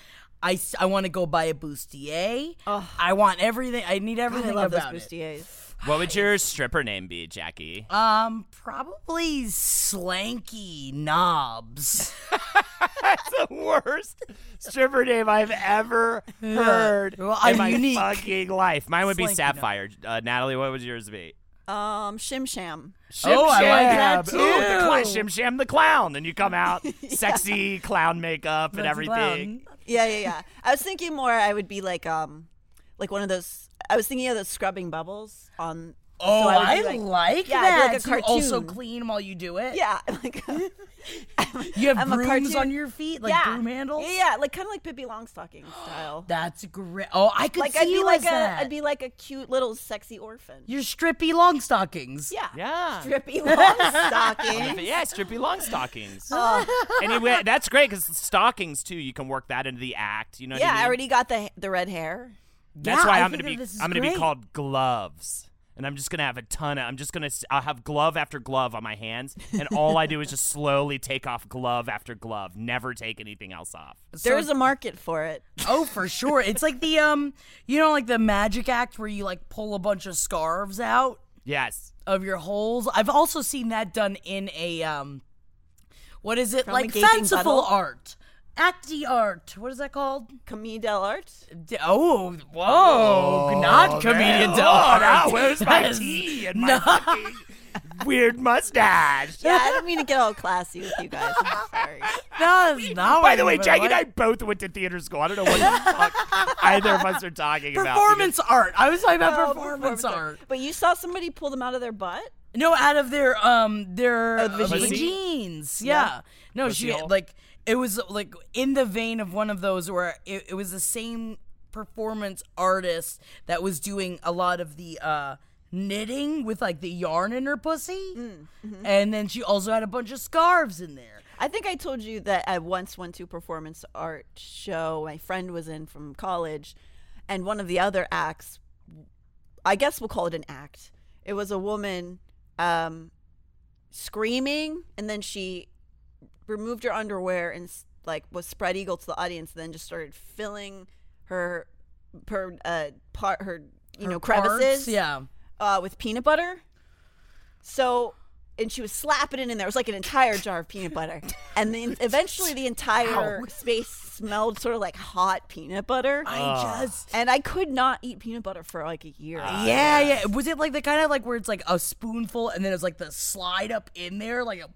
I want to go buy a bustier. Ugh. I want everything. I need I everything love those about it. Bustiers. What would your stripper name be, Jackie? Um, probably slanky knobs. That's the worst stripper name I've ever heard Well, in I'm my unique. fucking life. Mine would be Slinky Sapphire. Uh, Natalie, what would yours be? Um, Shim Sham. Oh, I like that Shim. Ooh, the cl- too. Shim Sham the clown, and you come out sexy clown makeup and That's everything. clown. Yeah, yeah, yeah. I was thinking more. I would be like, um, like one of those. I was thinking of those scrubbing bubbles on. Oh, so I, I, would be like, yeah, I'd that. like a So you also clean while you do it. Yeah, like You have I'm brooms on your feet, like yeah. broom handles. Yeah, yeah, like kind of like Pippi Longstocking style. That's great. Oh, I could like see I'd be you like as a, that. I'd be like a cute little sexy orphan. You're strippy long stockings. Yeah, Yeah. Drippy Longstocking. Yeah, strippy long stockings. Oh. anyway, that's great because stockings too. You can work that into the act. You know. What yeah, I, mean? I already got the the red hair. That's Yeah, why I I'm gonna be. I'm gonna be called gloves, and I'm just gonna have a ton of. I'm just gonna. s- I'll have glove after glove on my hands, and all I do is just slowly take off glove after glove. Never take anything else off. There's a market for it. Oh, for sure. It's like the um, you know, like the magic act where you like pull a bunch of scarves out Yes. of your holes. I've also seen that done in a um, what is it From like fanciful butthole? art, acty art. What is that called? Camille del Art. D- Oh, whoa, not comedian Oh, art. now where's my That is tea and my not- fucking weird mustache? Yeah, I don't mean to get all classy with you guys. I'm sorry. No, it's not. By the way, what Jackie and I like- both went to theater school. I don't know what the fuck either of us are talking about. Performance art. I was talking about Oh, performance art. But you saw somebody pull them out of their butt? No, out of their um their Oh, the uh, vagine? jeans. Yeah. No, Pussy she hole? like it was like in the vein of one of those where it, it was the same performance artist that was doing a lot of the uh knitting with like the yarn in her pussy. And then she also had a bunch of scarves in there. I think I told you that I once went to a performance art show my friend was in from college, and one of the other acts, I guess we'll call it an act. It was a woman um, screaming, and then she removed her underwear and like was spread eagle to the audience, then just started filling her her uh, part her you know Her parts, crevices Yeah. uh, with peanut butter. So, and she was slapping it in there. It was like an entire jar of peanut butter. And then eventually the entire Ow. space smelled sort of like hot peanut butter. I just and I could not eat peanut butter for like a year. yeah, yeah. Was it like the kind of like where it's like a spoonful and then it's like the slide up in there, like a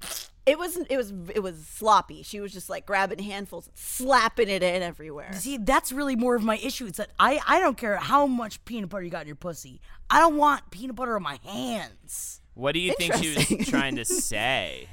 It wasn't. It was. It was sloppy. She was just like grabbing handfuls, slapping it in everywhere. See, that's really more of my issue. It's that I, I don't care how much peanut butter you got in your pussy. I don't want peanut butter on my hands. What do you think she was trying to say?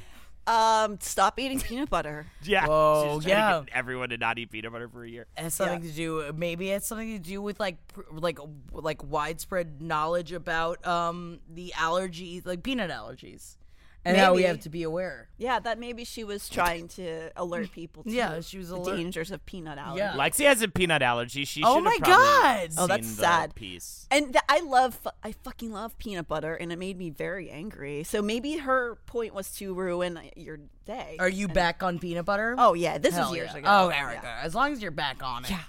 Um, stop eating peanut butter. Yeah. Whoa, yeah. to get everyone to not eat peanut butter for a year. It has something to do. Maybe it's something to do with like like like widespread knowledge about um the allergies, like peanut allergies, and now we have to be aware. Yeah, that maybe she was trying to alert people to Yeah, she was the alert- dangers of peanut allergy. Yeah. Lexi has a peanut allergy. She Oh should have my probably God. Oh, that's the sad. Piece. And th- I love, fu- I fucking love peanut butter, and it made me very angry. So maybe her point was to ruin your day. Are you back on peanut butter? Oh yeah, this Hell is years yeah. ago. Oh, Erica, Yeah. As long as you're back on it. Yeah.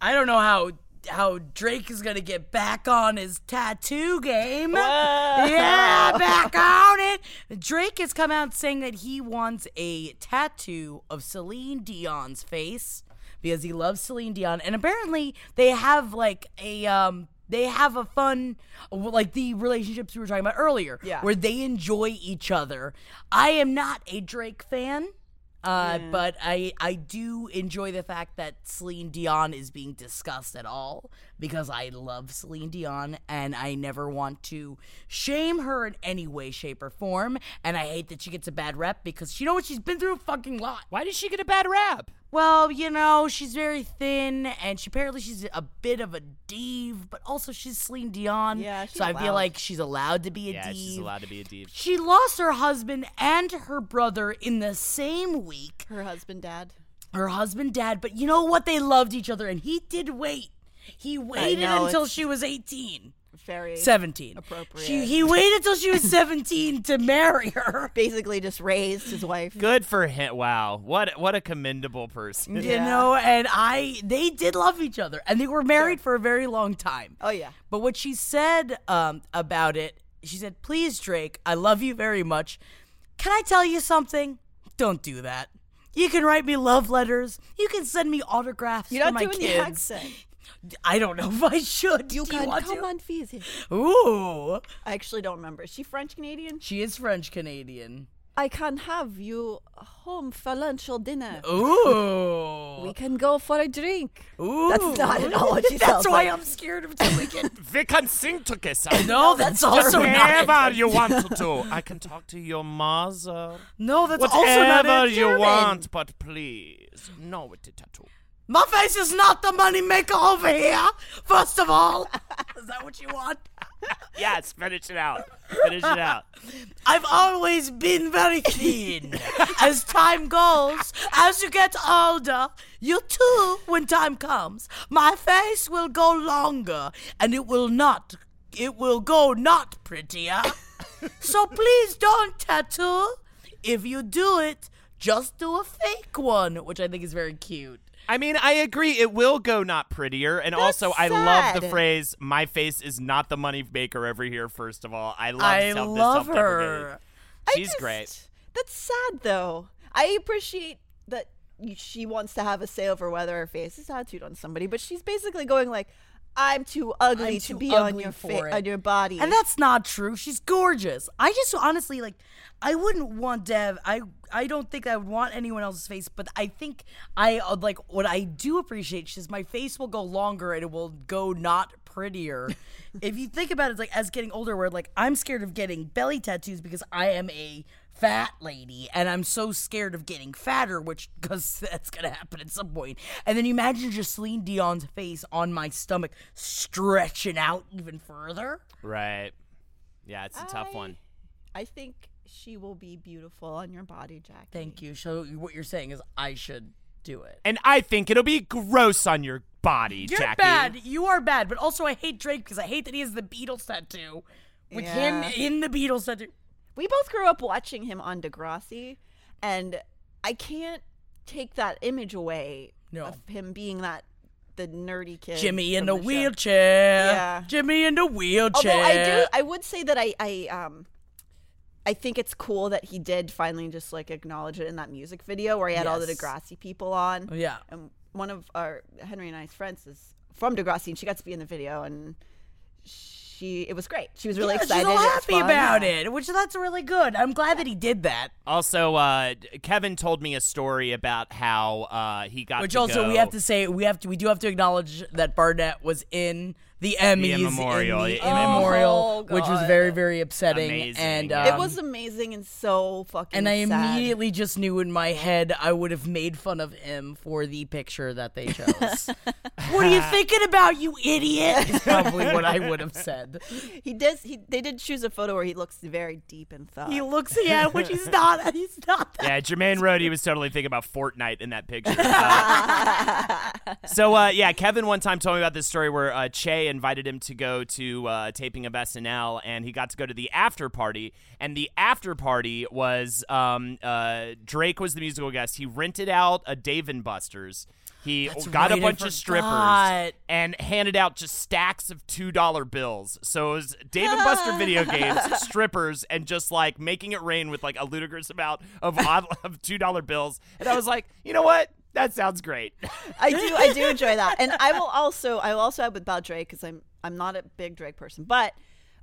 I don't know how how Drake is gonna get back on his tattoo game. Yeah, back on it. Drake has come out saying that he wants a tattoo of Celine Dion's face because he loves Celine Dion, and apparently they have like a um. They have a fun, like the relationships we were talking about earlier, Yeah. where they enjoy each other. I am not a Drake fan, uh, but I I do enjoy the fact that Celine Dion is being discussed at all because I love Celine Dion and I never want to shame her in any way, shape, or form. And I hate that she gets a bad rep because you know what she's been through a fucking lot. Why did she get a bad rap? Well, you know, she's very thin, and she apparently she's a bit of a div, but also she's Celine Dion. Yeah, she's so I feel like she's allowed to be a Yeah, div. she's allowed to be a div. She lost her husband and her brother in the same week. Her husband, dad. Her husband, dad, but you know what? They loved each other, and he did wait. He waited know, until she was 18. Very 17. appropriate. She, he waited until she was 17 to marry her. basically just raised his wife. Good for him. Wow, what what a commendable person. You Yeah. know, and I, they did love each other, and they were married for a very long time. Oh yeah. But what she said um, about it, she said, "Please, Drake, I love you very much. Can I tell you something? Don't do that. You can write me love letters. You can send me autographs You're for not my doing kids. the accent. I don't know if I should. You Do can want come to? on visit. Ooh, I actually don't remember. Is she French Canadian? she is French Canadian. I can have you home for lunch or dinner. Ooh, We can go for a drink. ooh. That's not at all what she That's sounds why like. I'm scared of doing it. We can sing together. No, that's, also not. Whatever you want to do. I can talk to your mother. No, that's also not Whatever in you German. want, but please, no with the tattoo. My face is not the money maker over here. First of all, is that what you want? Yes, finish it out. Finish it out. I've always been very thin. as time goes, as you get older, you too, when time comes, my face will go longer and it will not, it will go not prettier. so please don't tattoo. If you do it, just do a fake one, which I think is very cute. I mean, I agree. It will go not prettier, and also I love the phrase "My face is not the money maker over here." First of all, I love. I self- love self-deprecating. her. I She's just- great. That's sad though. I appreciate that she wants to have a say over whether her face is tattooed on somebody, but she's basically going like, "I'm too ugly I'm to too be on your for fa- on your body." And that's not true. She's gorgeous. I just honestly like I wouldn't want to have I I don't think I would want anyone else's face, but I think I uh, like what I do appreciate is my face will go longer and it will go not prettier. if you think about it, like as getting older, where like I'm scared of getting belly tattoos because I am a fat lady and I'm so scared of getting fatter, which because that's gonna happen at some point. And then you imagine just Celine Dion's face on my stomach stretching out even further. Right. Yeah, it's a tough one. I think she will be beautiful on your body, Jackie. Thank you. So what you're saying is I should do it. And I think it'll be gross on your body, You're Jackie. bad. You are bad. But also, I hate Drake because I hate that he has the Beatles tattoo with him in the Beatles tattoo. We both grew up watching him on Degrassi, and I can't take that image away No. of him being that the nerdy kid. Jimmy in from the, show. wheelchair. Yeah. Jimmy in the wheelchair. Although I do, I would say that I, I, um, I think it's cool that he did finally just like acknowledge it in that music video where he had all the Degrassi people on. Yeah. And one of our Henry and I's friends is from Degrassi, and she got to be in the video, and she, it was great. She was really Yeah, excited. She's all happy about Yeah. it, which that's really good. I'm glad that he did that. Also, uh, Kevin told me a story about how uh, he got. Which to also we have to say we have to we do have to acknowledge that Barnett was in the Emmys In Memoriam, in the yeah. In Memoriam, Oh, which was very very upsetting. Amazing, and um, it was amazing and so fucking. and I sad. immediately just knew in my head I would have made fun of him for the picture that they chose. what are you thinking about, you idiot? Is probably what I would have said. He does. He they did choose a photo where he looks very deep in thought. He looks yeah, which he's not. He's not. That. Yeah, Jermaine Rhodey was totally thinking about Fortnite in that picture. Uh, so, uh, yeah, Kevin one time told me about this story where uh, Che invited him to go to uh, taping of SNL, and he got to go to the after party. And the after party was um, uh, Drake was the musical guest. He rented out a Dave and Buster's. He That's got a right, I bunch of strippers and handed out just stacks of two dollar bills. So it was Dave and Buster video games, strippers, and just like making it rain with like a ludicrous amount of odd, of two dollar bills. And I was like, you know what? That sounds great. I do. I do enjoy that, and I will also. I will also add with about Drake because I'm. I'm not a big Drake person, but.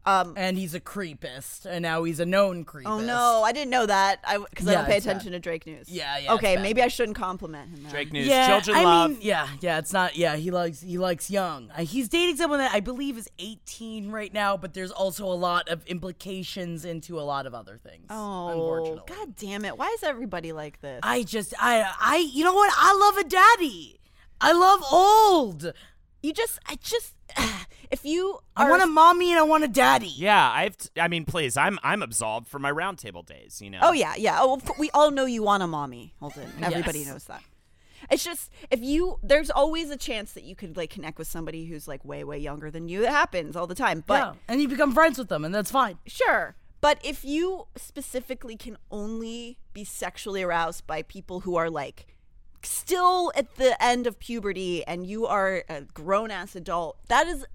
Um, And he's a creepist, and now he's a known creepist. oh no, I didn't know that. I because I don't pay it's bad. attention to Drake news. Yeah, yeah, Okay, maybe I shouldn't compliment him. Then. Drake News, Yeah, children I love. mean, yeah, yeah. It's not. Yeah, he likes he likes young. Uh, he's dating someone that I believe is 18 right now, but there's also a lot of implications into a lot of other things. Oh, unfortunately. god damn it! Why is everybody like this? I just I I you know what? I love a daddy. I love old. You just, I just, if you I want a mommy and I want a daddy. Yeah, I've. T- I mean, please, I'm I'm absolved from my roundtable days. You know. Oh yeah, yeah. Oh, we all know you want a mommy, Holden. Everybody Yes. knows that. It's just if you there's always a chance that you could like connect with somebody who's like way way younger than you. It happens all the time. But Yeah, and you become friends with them, and that's fine. sure. But if you specifically can only be sexually aroused by people who are like still at the end of puberty and you are a grown ass adult, that is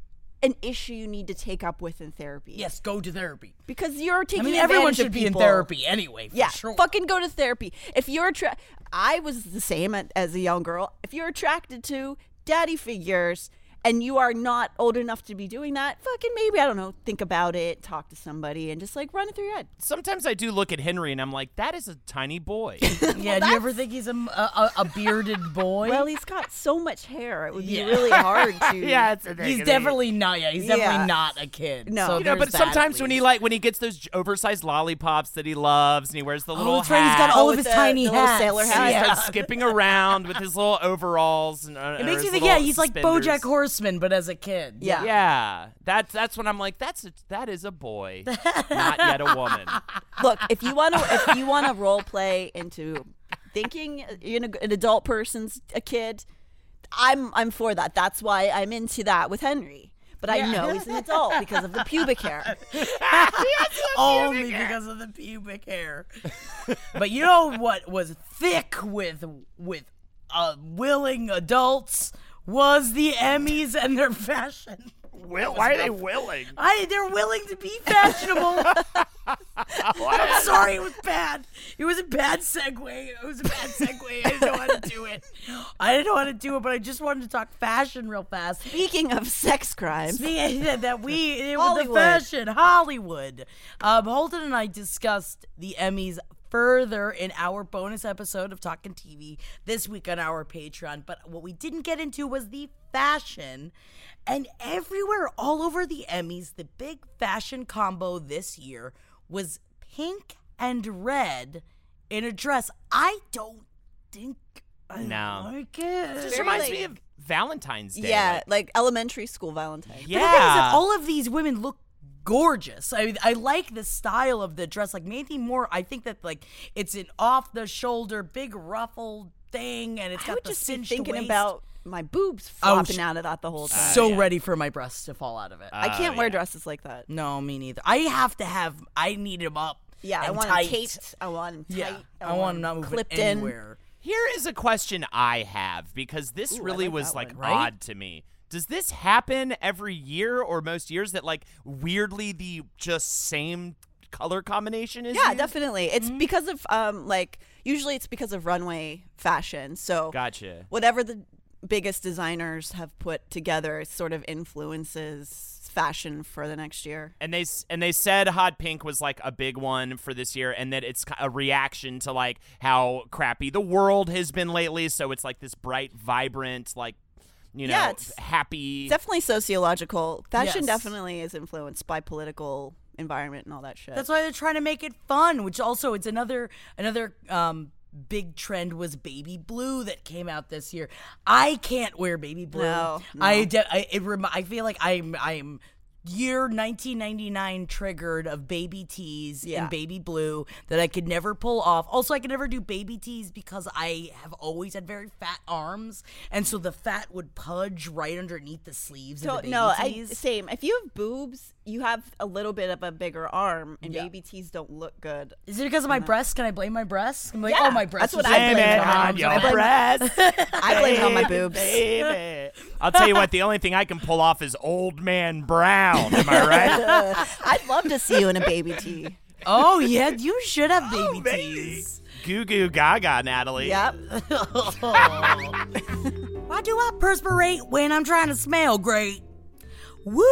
an issue you need to take up with in therapy. Yes, go to therapy. Because you're taking. I mean, everyone should be in therapy anyway. For Yeah, sure. fucking go to therapy. If you're attra- I was the same as a young girl. If you're attracted to daddy figures and you are not old enough to be doing that, fucking maybe I don't know, think about it, talk to somebody, and just like run it through your head. Sometimes I do look at Henry and I'm like, that is a tiny boy. Yeah, do you ever think he's a, a, a bearded boy? Well, he's got so much hair; it would be Yeah. really hard to. yeah, it's a thing. he's definitely not. Yeah, he's definitely Yeah. not a kid. No. so You know, but that sometimes when he like when he gets those oversized lollipops that he loves and he wears the little Oh, that's right. He's hat, got all Oh, of his the- tiny the hats. sailor and hat. he Yeah. starts skipping around with his little overalls and uh, It makes or you think, yeah, he's like suspenders. BoJack Horseman, but as a kid. Yeah. Yeah, that's that's when I'm like, that's a, that is a boy, not yet a woman. Look, if you want to, if you want to role play into thinking you know an adult person's a kid, I'm I'm for that. That's why I'm into that with Henry. But I know he's an adult because of the pubic hair. Only because of the pubic hair. but you know what was thick with with uh, willing adults was the Emmys and their fashion. Will, why are they willing? I they're willing to be fashionable. I'm sorry, it was bad. It was a bad segue. It was a bad segue. I didn't know how to do it. I didn't know how to do it, but I just wanted to talk fashion real fast. Speaking of sex crimes, Speaking that, that we it was the Hollywood. fashion Hollywood. Um, Holden and I discussed the Emmys further in our bonus episode of Talking TV this week on our Patreon. But what we didn't get into was the fashion. And everywhere, all over the Emmys, the big fashion combo this year was pink and red in a dress. I don't think I No. like it. This reminds me of Valentine's Day. yeah, like- like elementary school Valentine. yeah. But the thing is that all of these women look gorgeous. I I like the style of the dress. Like Mandy Moore, I think that like it's an off the shoulder, big ruffled thing, and it's I got would the just be cinched thinking waist. about my boobs Oh, flopping out of that the whole time. so ready for my breasts to fall out of it. Uh, I can't wear yeah. dresses like that. no, me neither. I have to have. I need them up. Yeah, I want tight. them taped. I want them tight. Yeah, I, want um, them not moving clipped anywhere. Here is a question I have because this Ooh, really like was that like one. Right? odd to me. Does this happen every year or most years that like weirdly the just same color combination is? Yeah, used? definitely. It's Mm-hmm. because of um like usually it's because of runway fashion. So Gotcha. whatever the biggest designers have put together sort of influences fashion for the next year. And they and they said hot pink was like a big one for this year, and that it's a reaction to like how crappy the world has been lately. So it's like this bright, vibrant, like you know, Yeah, it's- happy. Definitely sociological. Fashion Yes. definitely is influenced by political environment and all that shit. That's why they're trying to make it fun, which also it's another another um big trend was baby blue that came out this year. I can't wear baby blue. No, I, de- I it rem- I feel like I'm I'm year 1999 triggered of baby tees Yeah. in baby blue that I could never pull off. Also, I could never do baby tees because I have always had very fat arms, and so the fat would pudge right underneath the sleeves So of the baby no, I tees. same. If you have boobs, you have a little bit of a bigger arm, and Yeah. baby tees don't look good. Is it because of my uh-huh. breasts? Can I blame my breasts? I'm like, Yeah, oh, my breasts. that's what I blame big it on on, arms. your I blame- breasts. I blame it on my boobs. Baby. I'll tell you what, the only thing I can pull off is old man brown. Am I right? I'd love to see you in a baby tee. Oh yeah, you should have Oh, baby tees. Goo goo gaga, Natalie. Yep. Why do I perspirate when I'm trying to smell great? Woo!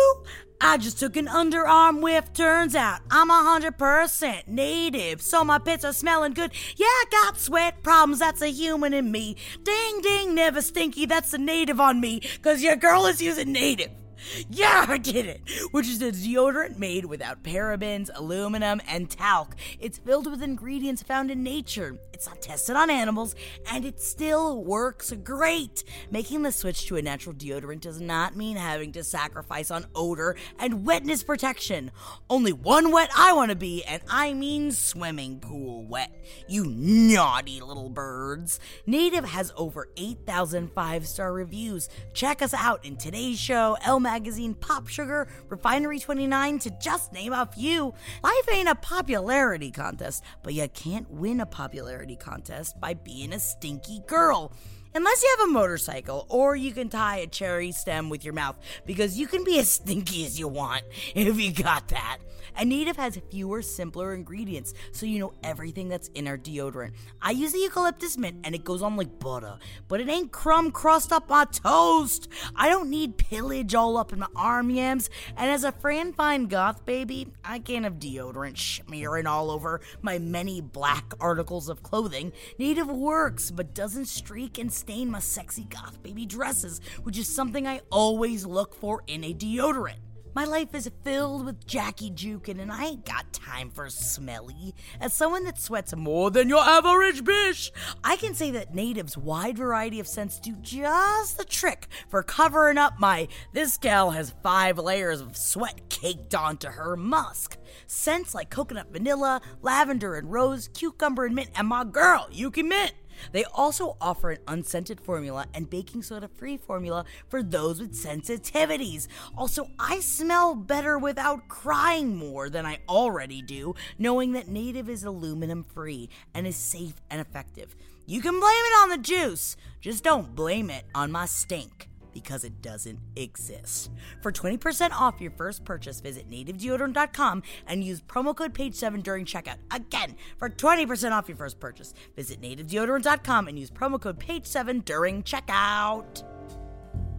I just took an underarm whiff. Turns out I'm a hundred percent native, so my pits are smelling good. Yeah, I got sweat problems. That's a human in me. Ding ding, never stinky. That's a native on me, cause your girl is using native. Yeah, I did it! Which is a deodorant made without parabens, aluminum, and talc. It's filled with ingredients found in nature. It's not tested on animals, and it still works great. Making the switch to a natural deodorant does not mean having to sacrifice on odor and wetness protection. Only one wet I want to be, and I mean swimming pool wet. You naughty little birds. Native has over 8,000 five star reviews. Check us out in today's show, Elle Magazine, Pop Sugar, Refinery 29, to just name a few. Life ain't a popularity contest, but you can't win a popularity contest by being a stinky girl. Unless you have a motorcycle, or you can tie a cherry stem with your mouth, because you can be as stinky as you want if you got that. And Native has fewer, simpler ingredients, so you know everything that's in our deodorant. I use the eucalyptus mint, and it goes on like butter, but it ain't crumb crust up my toast. I don't need pillage all up in my arm yams, and as a Fran Fine goth baby, I can't have deodorant smearing all over my many black articles of clothing. Native works, but doesn't streak and stain my sexy goth baby dresses, which is something I always look for in a deodorant. My life is filled with Jackie Jukin, and I ain't got time for smelly. As someone that sweats more than your average bitch, I can say that Native's wide variety of scents do just the trick for covering up my this gal has five layers of sweat caked onto her musk. Scents like coconut vanilla, lavender and rose, cucumber and mint, and my girl, Yuki Mint. They also offer an unscented formula and baking soda free formula for those with sensitivities. Also, I smell better without crying more than I already do, knowing that Native is aluminum free and is safe and effective. You can blame it on the juice, just don't blame it on my stink because it doesn't exist. For 20% off your first purchase, visit nativedeodorant.com and use promo code PAGE7 during checkout. Again, for 20% off your first purchase, visit nativedeodorant.com and use promo code PAGE7 during checkout.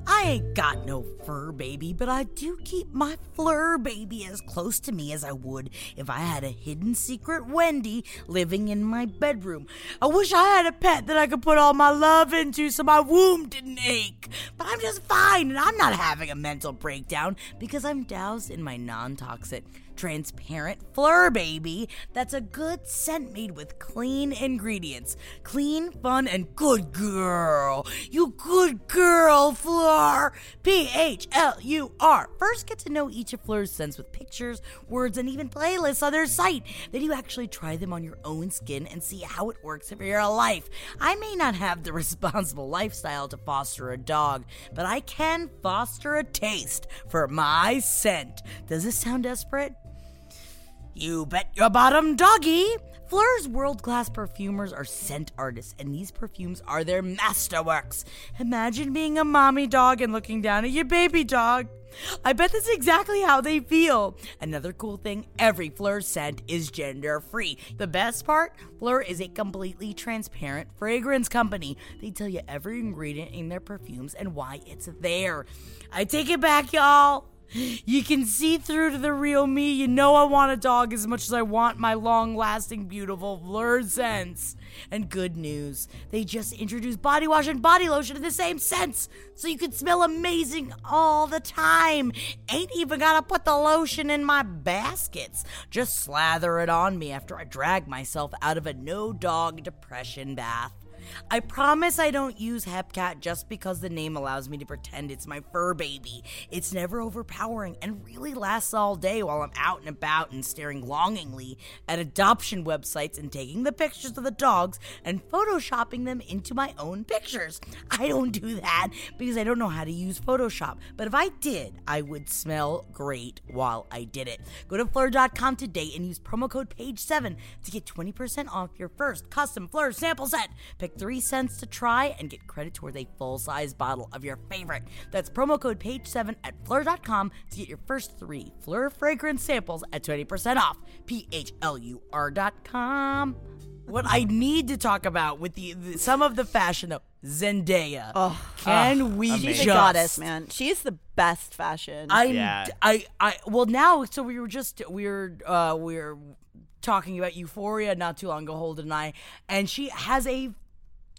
I ain't got no fur baby, but I do keep my Phlur baby as close to me as I would if I had a hidden secret Wendy living in my bedroom. I wish I had a pet that I could put all my love into so my womb didn't ache. But I'm just fine and I'm not having a mental breakdown because I'm doused in my non toxic, transparent Phlur baby that's a good scent made with clean ingredients. Clean, fun, and good girl. You good girl, Phlur. P H L U R. First, get to know each of Phlur's scents with pictures, words, and even playlists on their site. Then you actually try them on your own skin and see how it works for your life. I may not have the responsible lifestyle to foster a dog, but I can foster a taste for my scent. Does this sound desperate? You bet your bottom doggy! Phlur's world class perfumers are scent artists, and these perfumes are their masterworks. Imagine being a mommy dog and looking down at your baby dog. I bet that's exactly how they feel. Another cool thing every Phlur scent is gender free. The best part Phlur is a completely transparent fragrance company. They tell you every ingredient in their perfumes and why it's there. I take it back, y'all. You can see through to the real me. You know I want a dog as much as I want my long lasting, beautiful Phlur scents. And good news, they just introduced body wash and body lotion in the same scents, so you can smell amazing all the time. Ain't even gotta put the lotion in my baskets. Just slather it on me after I drag myself out of a no dog depression bath. I promise I don't use Hepcat just because the name allows me to pretend it's my fur baby. It's never overpowering and really lasts all day while I'm out and about and staring longingly at adoption websites and taking the pictures of the dogs and photoshopping them into my own pictures. I don't do that because I don't know how to use Photoshop, but if I did, I would smell great while I did it. Go to Phlur.com today and use promo code PAGE7 to get 20% off your first custom Phlur sample set. Pick three cents to try and get credit towards a full size bottle of your favorite. That's promo code PAGE7 at Phlur.com to get your first three Phlur fragrance samples at 20% off. P H L U R.com. What I need to talk about with the, the some of the fashion though, Zendaya. Oh, Can we she's just a goddess, man. She's the best fashion. I'm Yeah. I I well now so we were just we were uh we were talking about Euphoria not too long ago Holden and I and she has a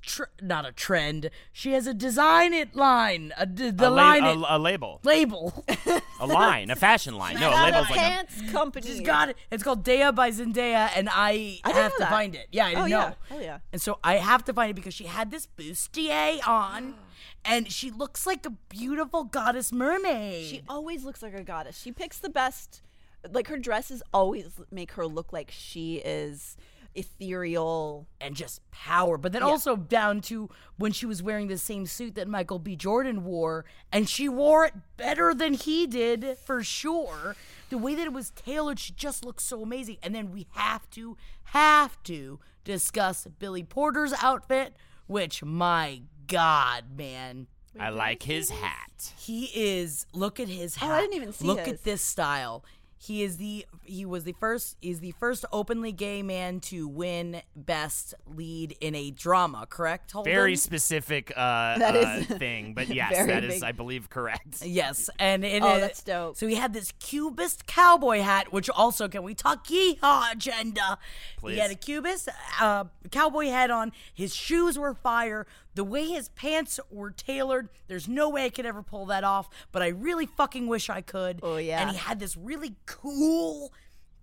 tr- not a trend she has a design it line a, d- the a, la- line a, it a label, label a line, a fashion line. No, a Got a label's like a, pants company. She's got it. It's called Daya by Zendaya, and I, I have to that. find it. Yeah, I didn't Oh, know. yeah. Hell yeah. And so I have to find it because she had this bustier on, and she looks like a beautiful goddess mermaid. She always looks like a goddess. She picks the best. Like her dresses always make her look like she is ethereal. and just power. But then also down to when she was wearing the same suit that Michael B. Jordan wore, and she wore it better than he did for sure. The way that it was tailored, she just looks so amazing. And then we have to, have to discuss Billy Porter's outfit, which, my God, man. I like his hat. He is. Look at his Oh, hat. I didn't even see Look his. at this style. He is the he was the first is the first openly gay man to win best lead in a drama. Correct? Holden? Very specific uh, That uh, thing, but yes, that is, big. I believe, correct. Yes, and it Oh, is- that's dope. So he had this cubist cowboy hat, which also can we talk yeehaw agenda? Please. He had a cubist uh, cowboy hat on. His shoes were fire. The way his pants were tailored, there's no way I could ever pull that off. But I really fucking wish I could. Oh, yeah. And he had this really cool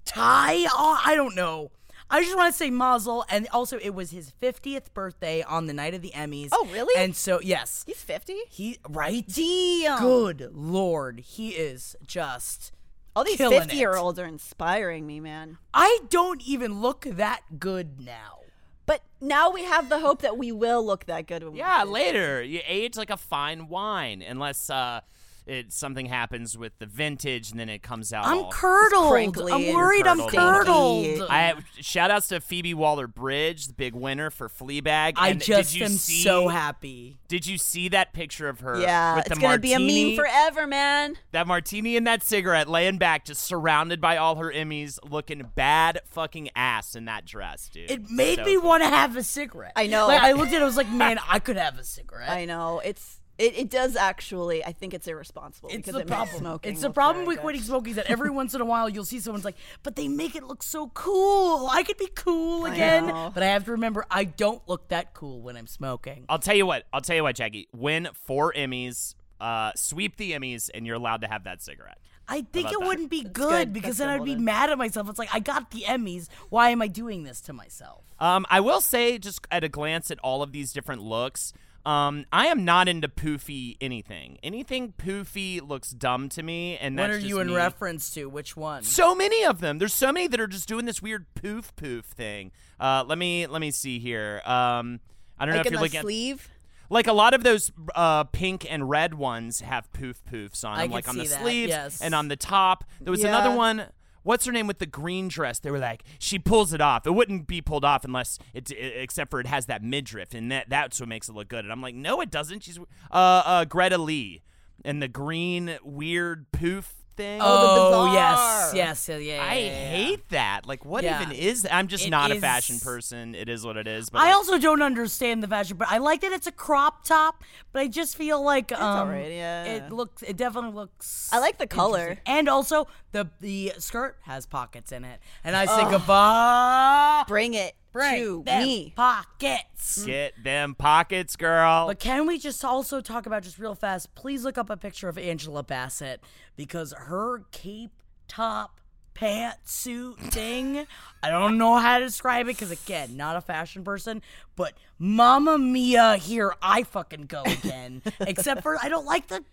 tie. on. I don't know. I just want to say Mazel, and also it was his 50th birthday on the night of the Emmys. Oh, really? And so yes, He's 50? he right. Damn. Good lord, he is just. All these 50 year olds are inspiring me, man. I don't even look that good now. But now we have the hope that we will look that good when Yeah, later. You age like a fine wine, unless uh, it something happens with the vintage and then it comes out. I'm all- curdled. I'm and worried I'm curdled. curdled. I shout outs to Phoebe Waller Bridge, the big winner for Fleabag. I and just did you am see, so happy. Did you see that picture of her? Yeah, with it's the gonna be a meme forever, man. That martini and that cigarette, laying back, just surrounded by all her Emmys, looking bad fucking ass in that dress, dude. It made So me cool. want to have a cigarette. I know. Like, I looked at it, I was like, man, I could have a cigarette. I know it's it, it does actually. I think it's irresponsible It's because the it makes problem. smoking. It's the problem very with good. quitting smoking is that every once in a while you'll see someone's like, but they make it look so cool. I could be cool again. know. But I have to remember I don't look that cool when I'm smoking. I'll tell you what. I'll tell you what, Jackie. Win four Emmys, uh, sweep the Emmys, and you're allowed to have that cigarette. I think it that? wouldn't be good, good. because That's then I'd be Holden. mad at myself. It's like I got the Emmys. Why am I doing this to myself? Um, I will say, just at a glance at all of these different looks, um, I am not into poofy anything. Anything poofy looks dumb to me, and What are you in me. reference to? Which one? So many of them. There's so many that are just doing this weird poof poof thing. Uh, let me let me see here. Um, I don't know Like if in you're looking at sleeve. like a lot of those uh, pink and red ones have poof poofs on them, like on the that, sleeves yes. and on the top. There was another one. What's her name with the green dress? They were like, she pulls it off. It wouldn't be pulled off unless it, except for it has that midriff, and that that's what makes it look good. And I'm like, no, it doesn't. She's uh, uh Greta Lee and the green weird poof thing. Oh, bazaar. yes, yes, yeah, yeah. I yeah, hate that. Like, what even is? that? I'm just It not a fashion person. It is what it is. But I like, also don't understand the fashion, but I like that it's a crop top. But I just feel like um, it looks. It definitely looks. I like the color. and also the the skirt has pockets in it, and I say goodbye. Bring it Bring to them me. pockets. Mm. get them pockets, girl. But can we just also talk about just real fast? Please look up a picture of Angela Bassett because her cape top pantsuit thing. I don't know how to describe it because again, not a fashion person. But mama Mia, here I fucking go again. Except for I don't like the,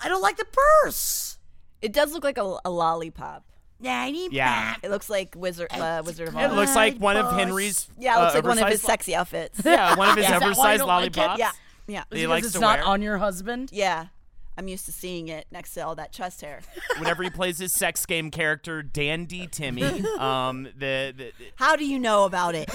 I don't like the purse. It does look like a, a lollipop. Yeah. It looks like Wizard uh, Wizard of Oz. it looks like one of Henry's. yeah, it looks uh, like one of his oversized- sexy outfits. Yeah, one of his Is that why you oversized don't like it? lollipops. yeah, yeah, He because likes it's to not wear. on your husband. yeah. I'm used to seeing it next to all that chest hair. Whenever he plays his sex game character, Dandy Timmy. um, the, the How do you know about it?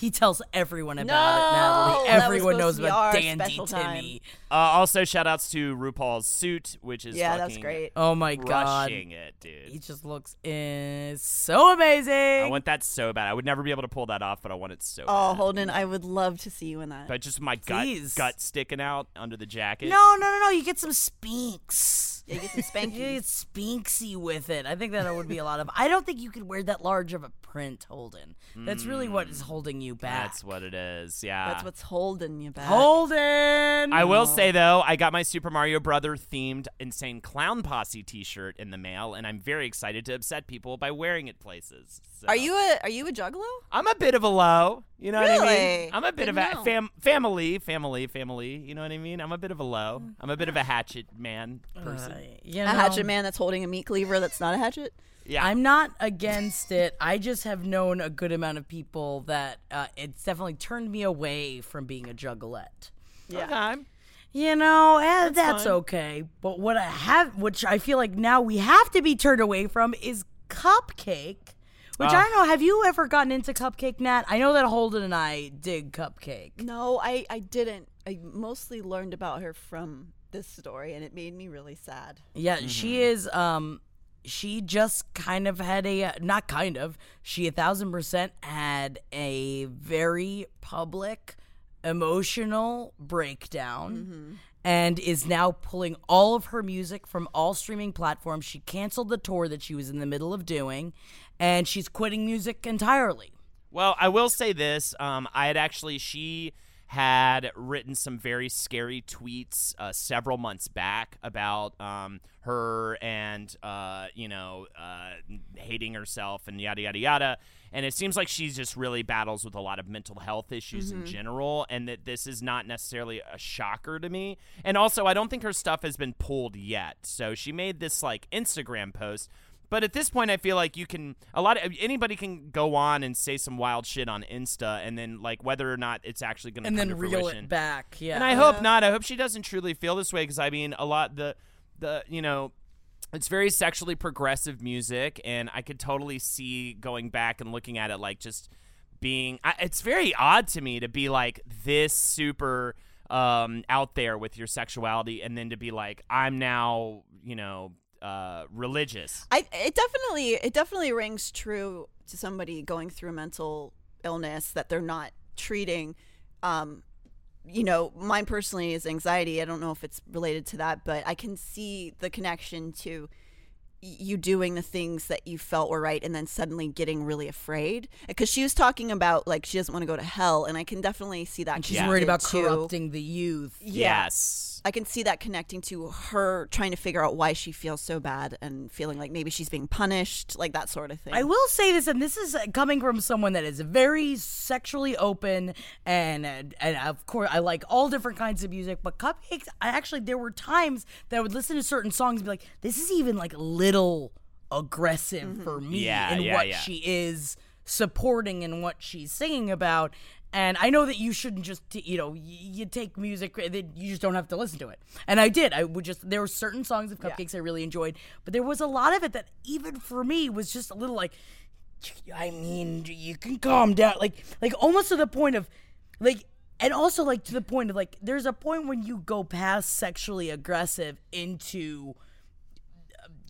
He tells everyone about No, it, Natalie. that was Everyone supposed knows to be about our Dandy special time. Timmy. Uh, also shout outs to RuPaul's suit, which is yeah, that's great. Oh my god. crushing it, dude. He just looks uh, so amazing. I want that so bad. I would never be able to pull that off, but I want it so Oh, bad. Holden, I would love to see you in that. But just my gut Please. gut sticking out under the jacket. no, no, no, no. You get some spinks. yeah, get some You get spankies. spinksy with it. I think that would be a lot of. I don't think you could wear that large of a print, Holden. That's really what is holding you back. That's what it is. Yeah. That's what's holding you back. Holden. I will oh. say though, I got my Super Mario Brother themed Insane Clown Posse T-shirt in the mail, and I'm very excited to upset people by wearing it places. So. Are you a Are you a juggalo? I'm a bit of a low. You know what I mean? I'm a bit Didn't of a know. fam- family, family, family. You know what I mean? I'm a bit of a low. I'm a bit of a hatchet man person. Uh, you A know, hatchet man that's holding a meat cleaver that's not a hatchet. yeah. I'm not against it. I just have known a good amount of people that uh, it's definitely turned me away from being a juggalette. Okay. You know, eh, that's, fine. okay. But what I have, which I feel like now we have to be turned away from, is CupcakKe. Which I don't know. Have you ever gotten into CupcakKe, Nat? I know that Holden and I dig CupcakKe. No, I I didn't. I mostly learned about her from this story, and it made me really sad. Yeah, Mm-hmm. she is. Um, she just kind of had a not kind of. She a thousand percent had a very public, emotional breakdown, and is now pulling all of her music from all streaming platforms. She canceled the tour that she was in the middle of doing, and she's quitting music entirely. Well, I will say this. Um, I had actually she had written some very scary tweets uh, several months back about um, her and uh, you know uh, hating herself and yada yada yada. And it seems like she just really battles with a lot of mental health issues in general, and that this is not necessarily a shocker to me. And also, I don't think her stuff has been pulled yet. So she made this like Instagram post but at this point, I feel like you can a lot of anybody can go on and say some wild shit on Insta, and then like whether or not it's actually going to And then reel fruition. it back. Yeah. And I hope not. I hope she doesn't truly feel this way because I mean, a lot the the you know. It's very sexually progressive music, and I could totally see going back and looking at it like just being. I, it's very odd to me to be like this super um, out there with your sexuality, and then to be like, I'm now, you know, uh, religious. I it definitely it definitely rings true to somebody going through a mental illness that they're not treating. Um, you know, mine personally is anxiety. I don't know if it's related to that, but I can see the connection to you doing the things that you felt were right and then suddenly getting really afraid because she was talking about like she doesn't want to go to hell and i can definitely see that She's worried about connected to- corrupting the youth. Yeah. Yes. I can see that connecting to her trying to figure out why she feels so bad and feeling like maybe she's being punished, like that sort of thing. I will say this, and this is uh, coming from someone that is very sexually open, and and, and of course I like all different kinds of music. But CupcakKe's, I actually there were times that I would listen to certain songs and be like, this is even like a little aggressive for me Yeah, in yeah, what yeah. she is supporting and what she's singing about. And I know that you shouldn't just, t- you know, y- you take music that you just don't have to listen to it. And I did. I would just there were certain songs of CupcakKe's I really enjoyed, but there was a lot of it that even for me was just a little like, I mean, you can calm down, like, like almost to the point of, like, and also like to the point of like, there's a point when you go past sexually aggressive into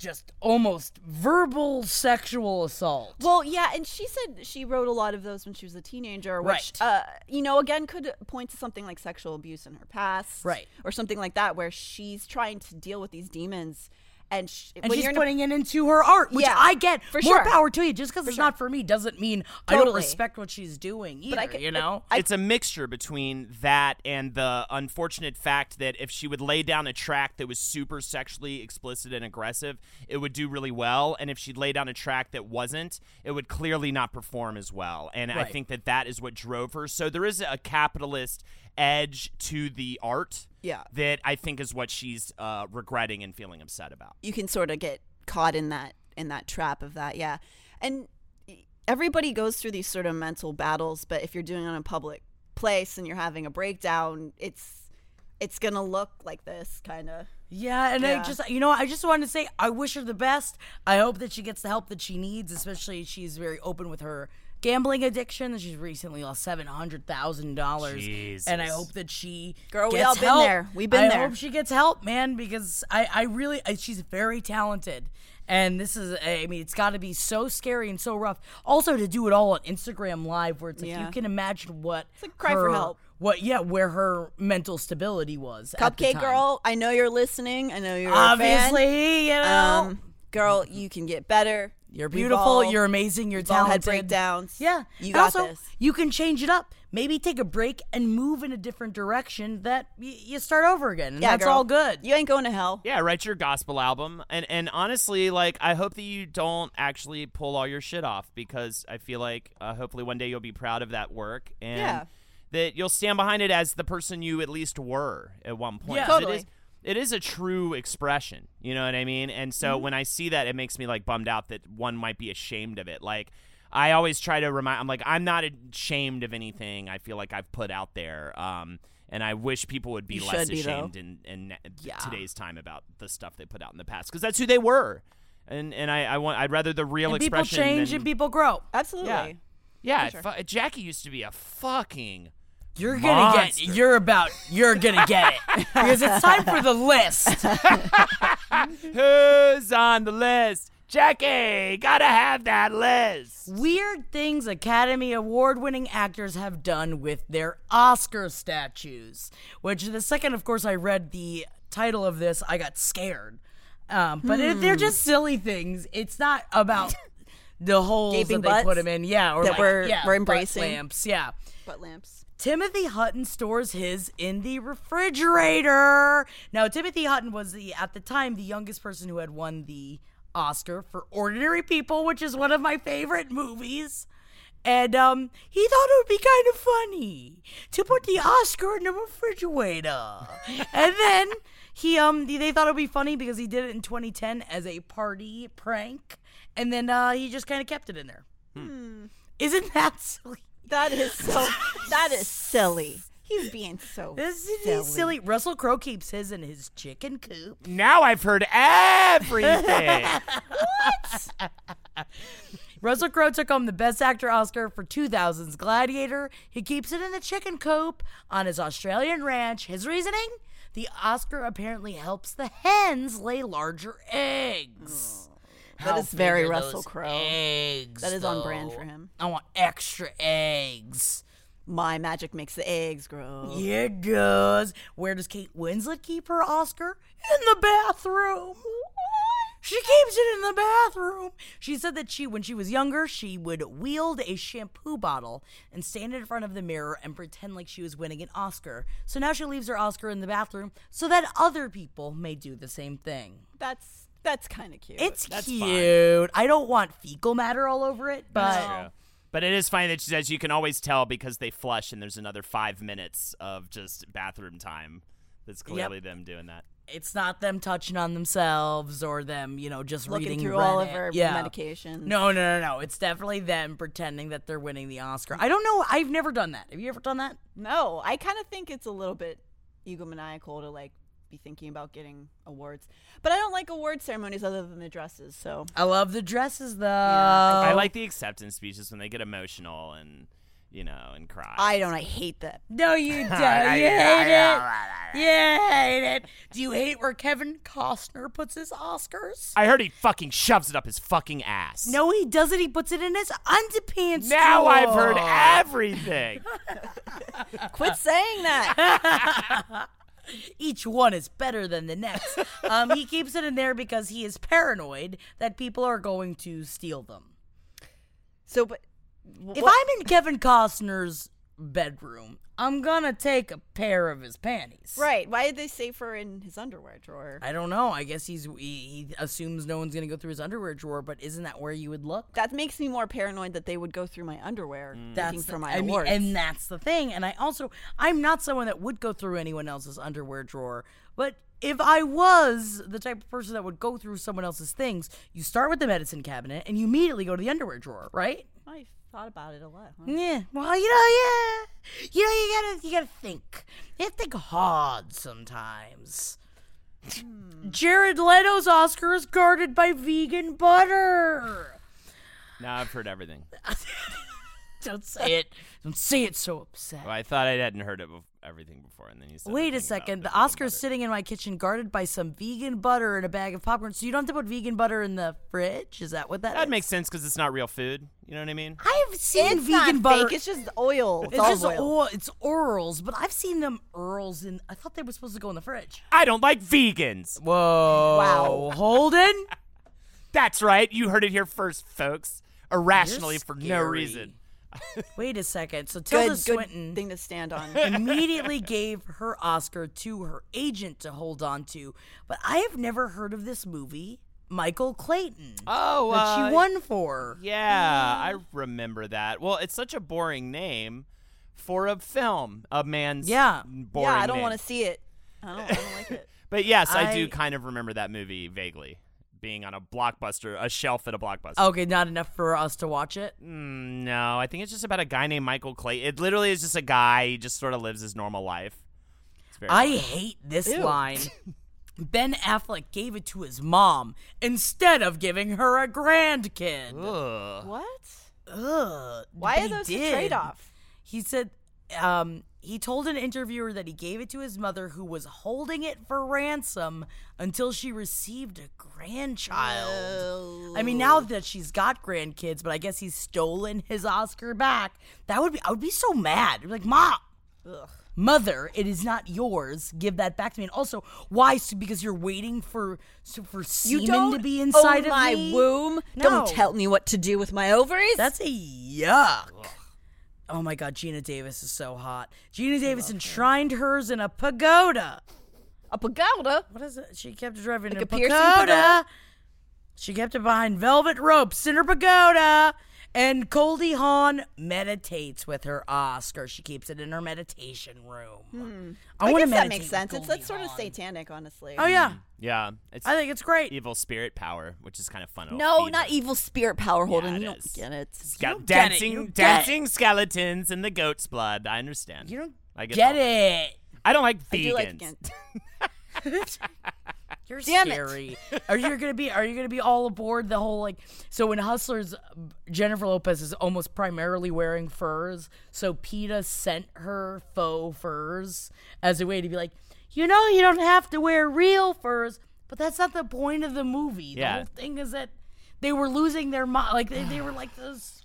just almost verbal sexual assault. Well, yeah, and she said she wrote a lot of those when she was a teenager, which, Right. uh, you know, again, could point to something like sexual abuse in her past, Right. or something like that, where she's trying to deal with these demons, and, sh- and she's you're in a- putting it into her art, which Yeah, I get. for More sure. power to you. Just because it's sure. not for me doesn't mean I don't respect what she's doing either. But I could- you know, it's a mixture between that and the unfortunate fact that if she would lay down a track that was super sexually explicit and aggressive, it would do really well. And if she'd lay down a track that wasn't, it would clearly not perform as well. And I think that that is what drove her. So there is a capitalist edge to the art Yeah. that I think is what she's uh, regretting and feeling upset about. you can sort of get caught in that in that trap of that yeah and everybody goes through these sort of mental battles but if you're doing it in a public place and you're having a breakdown it's it's gonna look like this kind of Yeah, and I just, you know, I just wanted to say I wish her the best. I hope that she gets the help that she needs, especially she's very open with her gambling addiction. She's recently lost seven hundred thousand dollars, and I hope that she Girl, we gets all been help. there. We been I there. I hope she gets help, man, because I, I really, I, she's very talented. And this is, I mean, it's got to be so scary and so rough. Also, to do it all on Instagram Live, where it's like Yeah. you can imagine what It's like cry for help. What, yeah, where her mental stability was. at the CupcakKe time. girl i know you're listening i know you're Obviously, a you know. um girl you can get better You're beautiful. all- you're amazing. You're we've all had breakdowns Yeah, you And got also, this You can change it up. Maybe take a break and move in a different direction. That y- you start over again, and yeah that's girl. all good. you ain't going to hell Yeah, write your gospel album, and and honestly, like I hope that you don't actually pull all your shit off because I feel like uh, hopefully one day you'll be proud of that work and Yeah. that you'll stand behind it as the person you at least were at one point. Yeah. 'Cause Totally. It is, it is a true expression, you know what I mean? And so Mm-hmm. when I see that, it makes me like bummed out that one might be ashamed of it. Like I always try to remind, I'm like I'm not ashamed of anything. I feel like I've put out there. Um, and I wish people would be You less should be, though. ashamed in, in today's time about the stuff they put out in the past because that's who they were. And and I, I want I'd rather the real And people change than, and people grow. absolutely yeah. sure. fu- Jackie used to be a fucking You're gonna Monster. get. You're about. You're gonna get it because it's time for the list. Who's on the list? Jackie, gotta have that list. Weird things Academy Award winning actors have done with their Oscar statues. Which the second, of course, I read the title of this, I got scared. Um, but it, they're just silly things. It's not about the holes Gaping that they put them in. Yeah, or that like, we're- yeah, we're butt embracing. lamps. Yeah. butt lamps Timothy Hutton stores his in the refrigerator. Now, Timothy Hutton was the at the time the youngest person who had won the Oscar for Ordinary People, which is one of my favorite movies. And um, he thought it would be kind of funny to put the Oscar in the refrigerator. and then he um they thought it would be funny because he did it in 2010 as a party prank, and then uh, he just kind of kept it in there. Isn't that silly? That is so that is silly he's being so This is silly. silly. Russell Crowe keeps his in his chicken coop. Now I've heard everything. What? Russell Crowe took home the Best Actor Oscar for 2000's Gladiator. He keeps it in the chicken coop on his Australian ranch. His reasoning? The Oscar apparently helps the hens lay larger eggs. That is very Russell Crowe. Eggs. That is on brand for him. I want extra eggs. My magic makes the eggs grow. Yeah, it does. Where does Kate Winslet keep her Oscar? In the bathroom. She keeps it in the bathroom. She said that she, when she was younger, she would wield a shampoo bottle and stand in front of the mirror and pretend like she was winning an Oscar. So now she leaves her Oscar in the bathroom so that other people may do the same thing. That's that's kind of cute. It's That's cute. I don't want fecal matter all over it, but True. But it is funny that she says you can always tell because they flush and there's another five minutes of just bathroom time. That's clearly them doing that. it's not them touching on themselves or them, you know, just looking reading through all of Reddit. her yeah. medications. No, no, no, no. It's definitely them pretending that they're winning the Oscar. I don't know. I've never done that. Have you ever done that? no. I kind of think it's a little bit egomaniacal to like be thinking about getting awards, but I don't like award ceremonies other than the dresses. So I love the dresses though. I I like the acceptance speeches when they get emotional and you know, and cry. I don't. I hate that. No, you don't. You hate it. You hate it. Do you hate where Kevin Costner puts his Oscars? I heard he fucking shoves it up his fucking ass. No, he doesn't. He puts it in his underpants. Now I've heard everything. Quit saying that. Each one is better than the next. um, he keeps it in there because he is paranoid that people are going to steal them. so, but If I'm in Kevin Costner's bedroom, I'm gonna take a pair of his panties. right, why did they say for in his underwear drawer? I don't know. I guess he's he, he assumes no one's gonna go through his underwear drawer, but isn't that where you would look? That makes me more paranoid that they would go through my underwear mm. looking That's for the, my I mean, and that's the thing. And I also, I'm not someone that would go through anyone else's underwear drawer. But if I was the type of person that would go through someone else's things, you start with the medicine cabinet and you immediately go to the underwear drawer, right? I thought about it a lot. huh? Yeah. Well, you know, yeah. You know, you gotta, you gotta think. You have to think hard sometimes. Hmm. Jared Leto's Oscar is guarded by vegan butter. now I've heard everything. Don't say it. Don't say it so upset. Well, I thought I hadn't heard it bef- everything before, and then you said. Wait a second. The vegan Oscar's butter. sitting in my kitchen guarded by some vegan butter and a bag of popcorn. So you don't have to put vegan butter in the fridge? Is that what that That is? makes sense because it's not real food. You know what I mean? I've seen It's vegan not butter. fake. It's just oil. It's, It's just oil. oil. It's Earls, but I've seen them Earls in. I thought they were supposed to go in the fridge. I don't like vegans. Whoa. Wow. Holden? That's right. You heard it here first, folks. Irrationally for no reason. Wait a second. So Tilda Good, Swinton good thing to stand on. immediately gave her Oscar to her agent to hold on to. But I have never heard of this movie, Michael Clayton, Oh, that uh, she won for. Yeah, I remember that. Well, it's such a boring name for a film. A man's Yeah. boring yeah, I don't want to see it. I don't, I don't like it. But yes, I, do kind of remember that movie vaguely, being on a blockbuster, a shelf at a blockbuster. Okay, not enough for us to watch it. Mm, no, I think it's just about a guy named Michael Clay. It literally is just a guy. He just sort of lives his normal life. It's very I funny. hate this Ew. line. Ben Affleck gave it to his mom instead of giving her a grandkid. Ugh. What? Ugh. Why But are those did. a trade off? He said um, he told an interviewer that he gave it to his mother who was holding it for ransom until she received a grandchild. I mean, now that she's got grandkids, but I guess he's stolen his Oscar back. That would be I would be so mad. Be like, Mom, mother, it is not yours. Give that back to me. And also, why? So because you're waiting for so for You semen to be inside own of my me? womb. No. Don't tell me what to do with my ovaries. That's a yuck. Oh my god, Geena Davis is so hot. Geena Davis enshrined hers in a pagoda. a pagoda. What is it? She kept it driving Like a a pagoda. pagoda? She kept it behind velvet ropes in her pagoda. And Goldie Hawn meditates with her Oscar. She keeps it in her meditation room. Hmm. I, I, want to guess that makes with sense. It's Goldie that's sort of Hawn. satanic, honestly. Oh yeah, mm. Yeah, it's I think it's great. evil spirit power, which is kind of fun. No, not us. evil spirit power holding. it you don't is. get it. Sca- don't get it. dancing, You don't get dancing skeletons in the goat's blood. I understand. You don't I get, get all- it. I don't like I do like vegans. again. You're Damn it. scary. are you gonna be? Are you gonna be all aboard the whole like? So in Hustlers, Jennifer Lopez is almost primarily wearing furs. So PETA sent her faux furs as a way to be like, you know, you don't have to wear real furs. But that's not the point of the movie. The Yeah. whole thing is that they were losing their money. Like they, they were like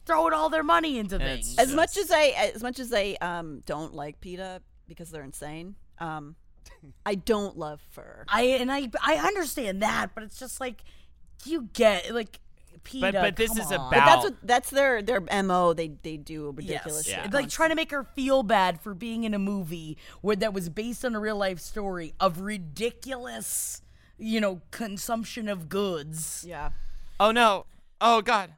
throwing all their money into it's things. As much as I, as much as I um don't like PETA because they're insane. Um, I don't love fur. I and I I understand that, but it's just like you get like PETA. but this is on. about- But that's what that's their their mo. They they do a ridiculous Yes. shit. Like trying to make her feel bad for being in a movie where that was based on a real life story of ridiculous, you know, consumption of goods. yeah. oh no! Oh god!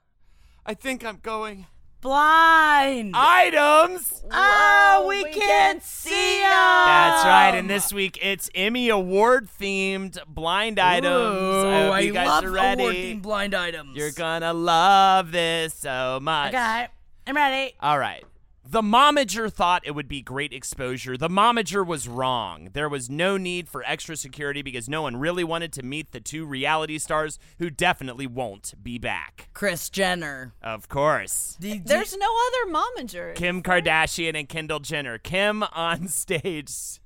I think I'm going. Blind. Items. Ah, we, we can't can't see see them. That's right. And this week it's Emmy Award themed blind items. I hope I you guys love are ready. award-themed blind items. You're gonna love this so much. Okay, I'm ready. All right. The momager thought it would be great exposure. The momager was wrong. There was no need for extra security because no one really wanted to meet the two reality stars who definitely won't be back. Kris Jenner. Of course. The- There's no other momager. Kim Kardashian and Kendall Jenner. Kim on stage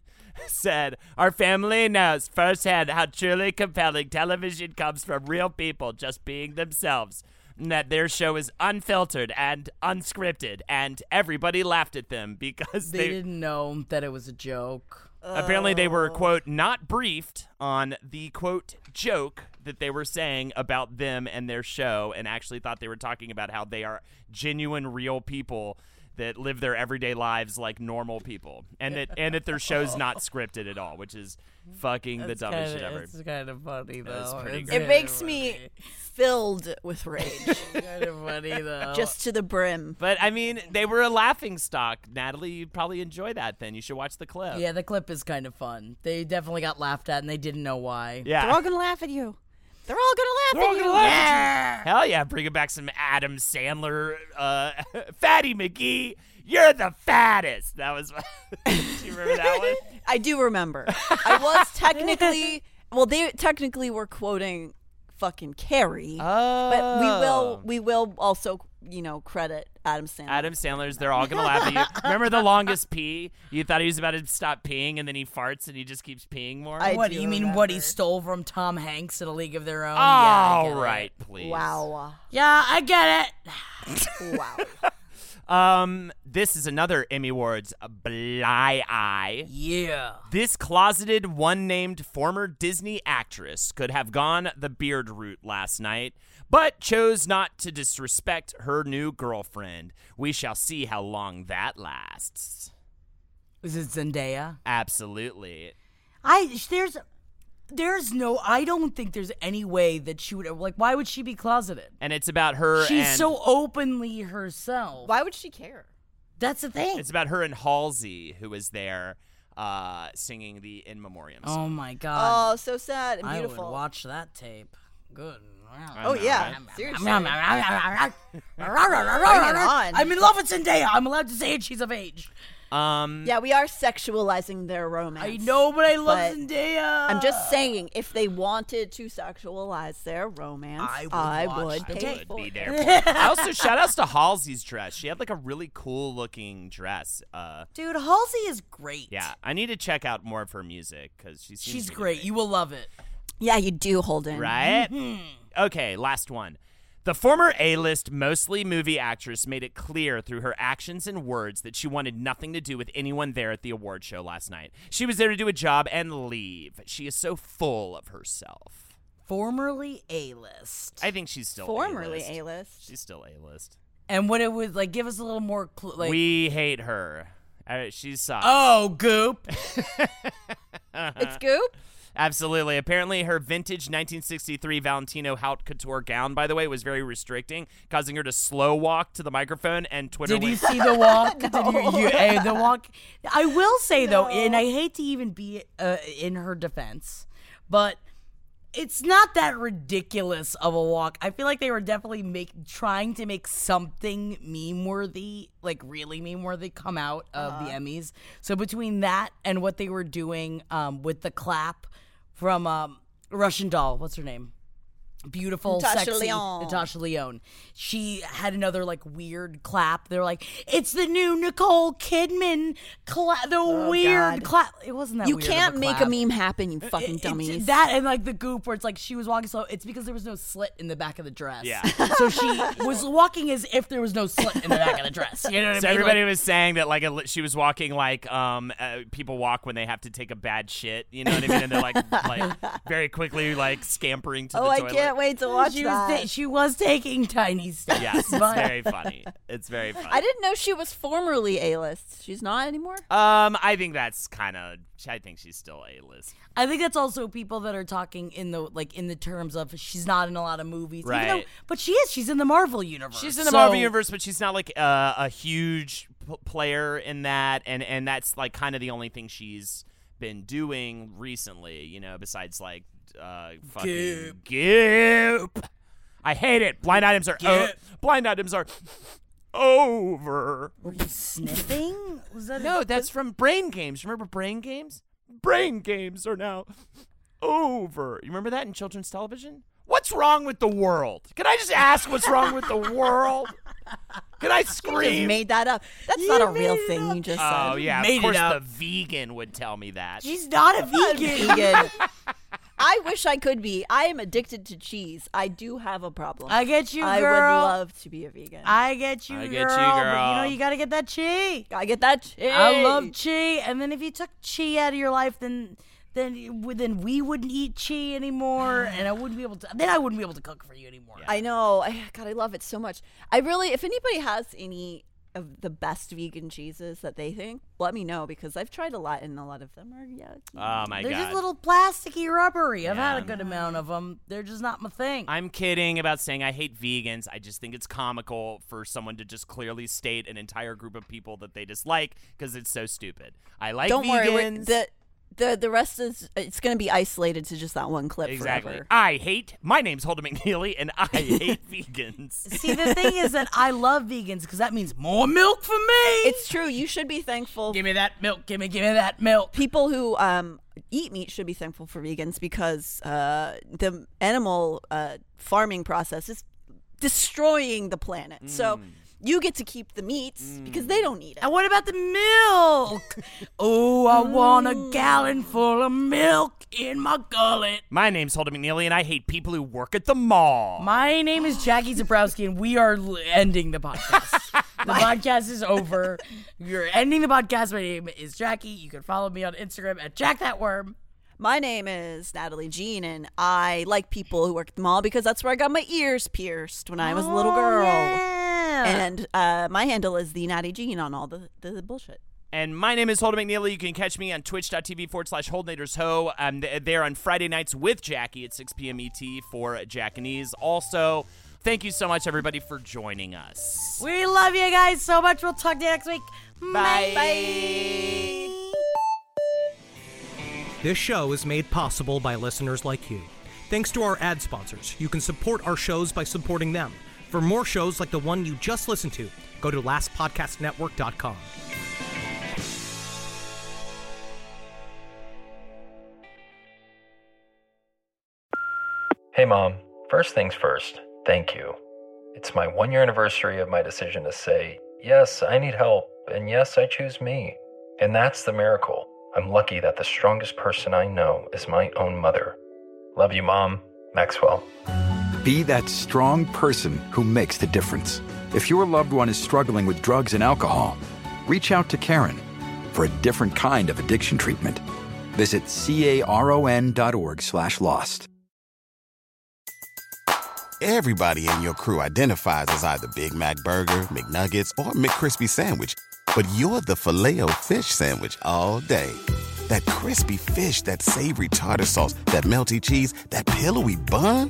said, Our family knows firsthand how truly compelling television comes from real people just being themselves. And that their show is unfiltered and unscripted, and everybody laughed at them because they they, didn't know that it was a joke. apparently they were oh. quote not briefed on the quote joke that they were saying about them and their show and actually thought they were talking about how they are genuine real people that live their everyday lives like normal people and that and that their show's not scripted at all which is fucking the dumbest shit ever It's kind of funny though. Pretty It's great. It kinda makes me funny. filled with rage, kind of funny though. just to the brim. but I mean, they were a laughing stock. Natalie, you'd probably enjoy that. Then you should watch the clip. yeah, the clip is kind of fun. They definitely got laughed at and they didn't know why. yeah. They're all gonna laugh at you. They're all gonna laugh They're all at you. gonna laugh at Hell yeah, bringing back some Adam Sandler, uh, Fatty McGee. You're the fattest. That was. Do you remember that one? I do remember. I was technically well. They technically were quoting fucking Carrie, Oh. but we will we will also you know credit Adam Sandler. Adam Sandler's. They're all gonna laugh at you. Remember the longest pee? You thought he was about to stop peeing, and then he farts, and he just keeps peeing more. I What do you mean? What he stole from Tom Hanks in A League of Their Own? yeah, I it. right, please. Wow. Yeah, I get it. Wow. Um, this is another Emmy Awards Bly Eye. Yeah. This closeted, one named former Disney actress could have gone the beard route last night, but chose not to disrespect her new girlfriend. We shall see how long that lasts. Is it Zendaya? Absolutely. I there's there's no I don't think there's any way that she would like why would she be closeted? And it's about her She's and so openly herself. Why would she care? That's the thing. it's about her and Halsey, who was there uh, singing the In Memoriam song. oh my god. Oh, so sad and I beautiful. would watch that tape. Good. Oh yeah, seriously. I'm in love with Zendaya. I'm allowed to say it. She's of age. Um, Yeah, we are sexualizing their romance. I know, but I love But Zendaya. I'm just saying, if they wanted to sexualize their romance, I would I watch would the pay tape. for be it. there. for it. I also shout outs to Halsey's dress. She had like a really cool looking dress. Uh, Dude, Halsey is great. yeah, I need to check out more of her music because she's She's great. You will love it. Yeah, you do, Holden. right? Okay, last one. The former A-list, mostly movie actress made it clear through her actions and words that she wanted nothing to do with anyone there at the award show last night. She was there to do a job and leave. She is so full of herself. Formerly A-list. I think she's still Formerly A-list. A-list. She's still A-list. and what it was like, give us a little more clue. Like, we hate her. Uh, she sucks. oh, Goop. It's Goop. Absolutely. Apparently, her vintage 1963 Valentino Haute Couture gown, by the way, was very restricting, causing her to slow walk to the microphone. And Twitter Did you see the walk? Did you, you eh, the walk? I will say though, and I hate to even be uh, in her defense, but it's not that ridiculous of a walk. I feel like they were definitely make trying to make something meme worthy, like really meme worthy, come out of the Emmys. So between that and what they were doing um, with the clap from um, Russian Doll, what's her name? Beautiful, Natasha sexy Lyonne. Natasha Lyonne. She had another like weird clap. They're like, "It's the new Nicole Kidman clap." The weird God. clap. It wasn't that You weird of can't a make a meme happen, you fucking it's dummies. That and like the goop where it's like she was walking slow. It's because there was no slit in the back of the dress. Yeah. so she was walking as if there was no slit in the back of the dress. You know what I mean? So everybody Like, was saying that like a, she was walking like um uh, people walk when they have to take a bad shit, you know what I mean? And they're like like very quickly like scampering to oh, the I toilet. Can't wait to watch she that. was ta- she was taking tiny steps. Yes, it's but- very funny. It's very funny. I didn't know she was formerly A-list. She's not anymore. Um, I think that's kind of. I think she's still a list. I think that's also people that are talking in the like in the terms of she's not in a lot of movies, even though, Right. but she is. She's in the Marvel universe. She's in the So- Marvel universe, but she's not like uh, a huge p- player in that, and and that's like kind of the only thing she's been doing recently. You know, besides like uh, fucking Goop. goop. I hate it. Blind items are Goop. blind items are over. Were you sniffing? Was that No, that's from Brain Games. Remember Brain Games? Brain Games are now over. You remember that in children's television? What's wrong with the world? Can I just ask what's wrong with the world? Can I You just scream? made that up. That's You not a real thing up. you just Oh said. yeah, Made of course the vegan would tell me that. She's not a I'm not vegan. vegan. I wish I could be. I am addicted to cheese. I do have a problem. I get you, girl. I would love to be a vegan. I get you, I girl. get you, But you know you gotta get that cheese. I get that. Cheese. I love cheese. and then if you took cheese out of your life, then then then we wouldn't eat chi anymore, and I wouldn't be able to. Then I wouldn't be able to cook for you anymore. I know. I, God, I love it so much. I really, if anybody has any of the best vegan cheeses that they think, let me know because I've tried a lot and a lot of them are yucky. oh my They're god. just little plasticky, rubbery. I've had a good amount of them. They're just not my thing. I'm kidding about saying I hate vegans. I just think it's comical for someone to just clearly state an entire group of people that they dislike because it's so stupid. I like Don't worry. we're- The, the the rest is it's going to be isolated to just that one clip exactly. forever. I hate. My name's Holden McNeely, and I hate vegans. See, the thing is that I love vegans because that means more milk for me. It's true. You should be thankful. give me that milk. Give me, give me that milk. People who um, eat meat should be thankful for vegans because uh, the animal uh, farming process is destroying the planet. So Mm. You get to keep the meats because they mm. don't need it. And what about the milk? oh, I want a mm. gallon full of milk in my gullet. My name's Holden McNeely, and I hate people who work at the mall. My name is Jackie Zebrowski, and we are l- ending the podcast. the podcast is over. You're ending the podcast. My name is Jackie. You can follow me on Instagram at jackthatworm. My name is Natalie Jean, and I like people who work at the mall because that's where I got my ears pierced when I was a little oh, girl. Yeah. And uh, my handle is the Natty Jean on all the, the bullshit. And my name is Holden McNeely. You can catch me on twitch.tv forward slash Holdenators Ho. I'm th- there on Friday nights with Jackie at 6 p.m. ET for Jackanese. Also, thank you so much, everybody, for joining us. we love you guys so much. We'll talk to you next week. Bye. This show is made possible by listeners like you. Thanks to our ad sponsors, you can support our shows by supporting them. For more shows like the one you just listened to, go to lastpodcastnetwork.com. Hey, Mom. First things first, thank you. It's my one year anniversary of my decision to say, yes, I need help, and yes, I choose me. And that's the miracle. I'm lucky that the strongest person I know is my own mother. Love you, Mom. Maxwell. Be that strong person who makes the difference. If your loved one is struggling with drugs and alcohol, reach out to Caron for a different kind of addiction treatment. Visit caron.org slash lost. Everybody in your crew identifies as either Big Mac Burger, McNuggets, or McCrispy Sandwich. But you're the filet fish Sandwich all day. That crispy fish, that savory tartar sauce, that melty cheese, that pillowy bun.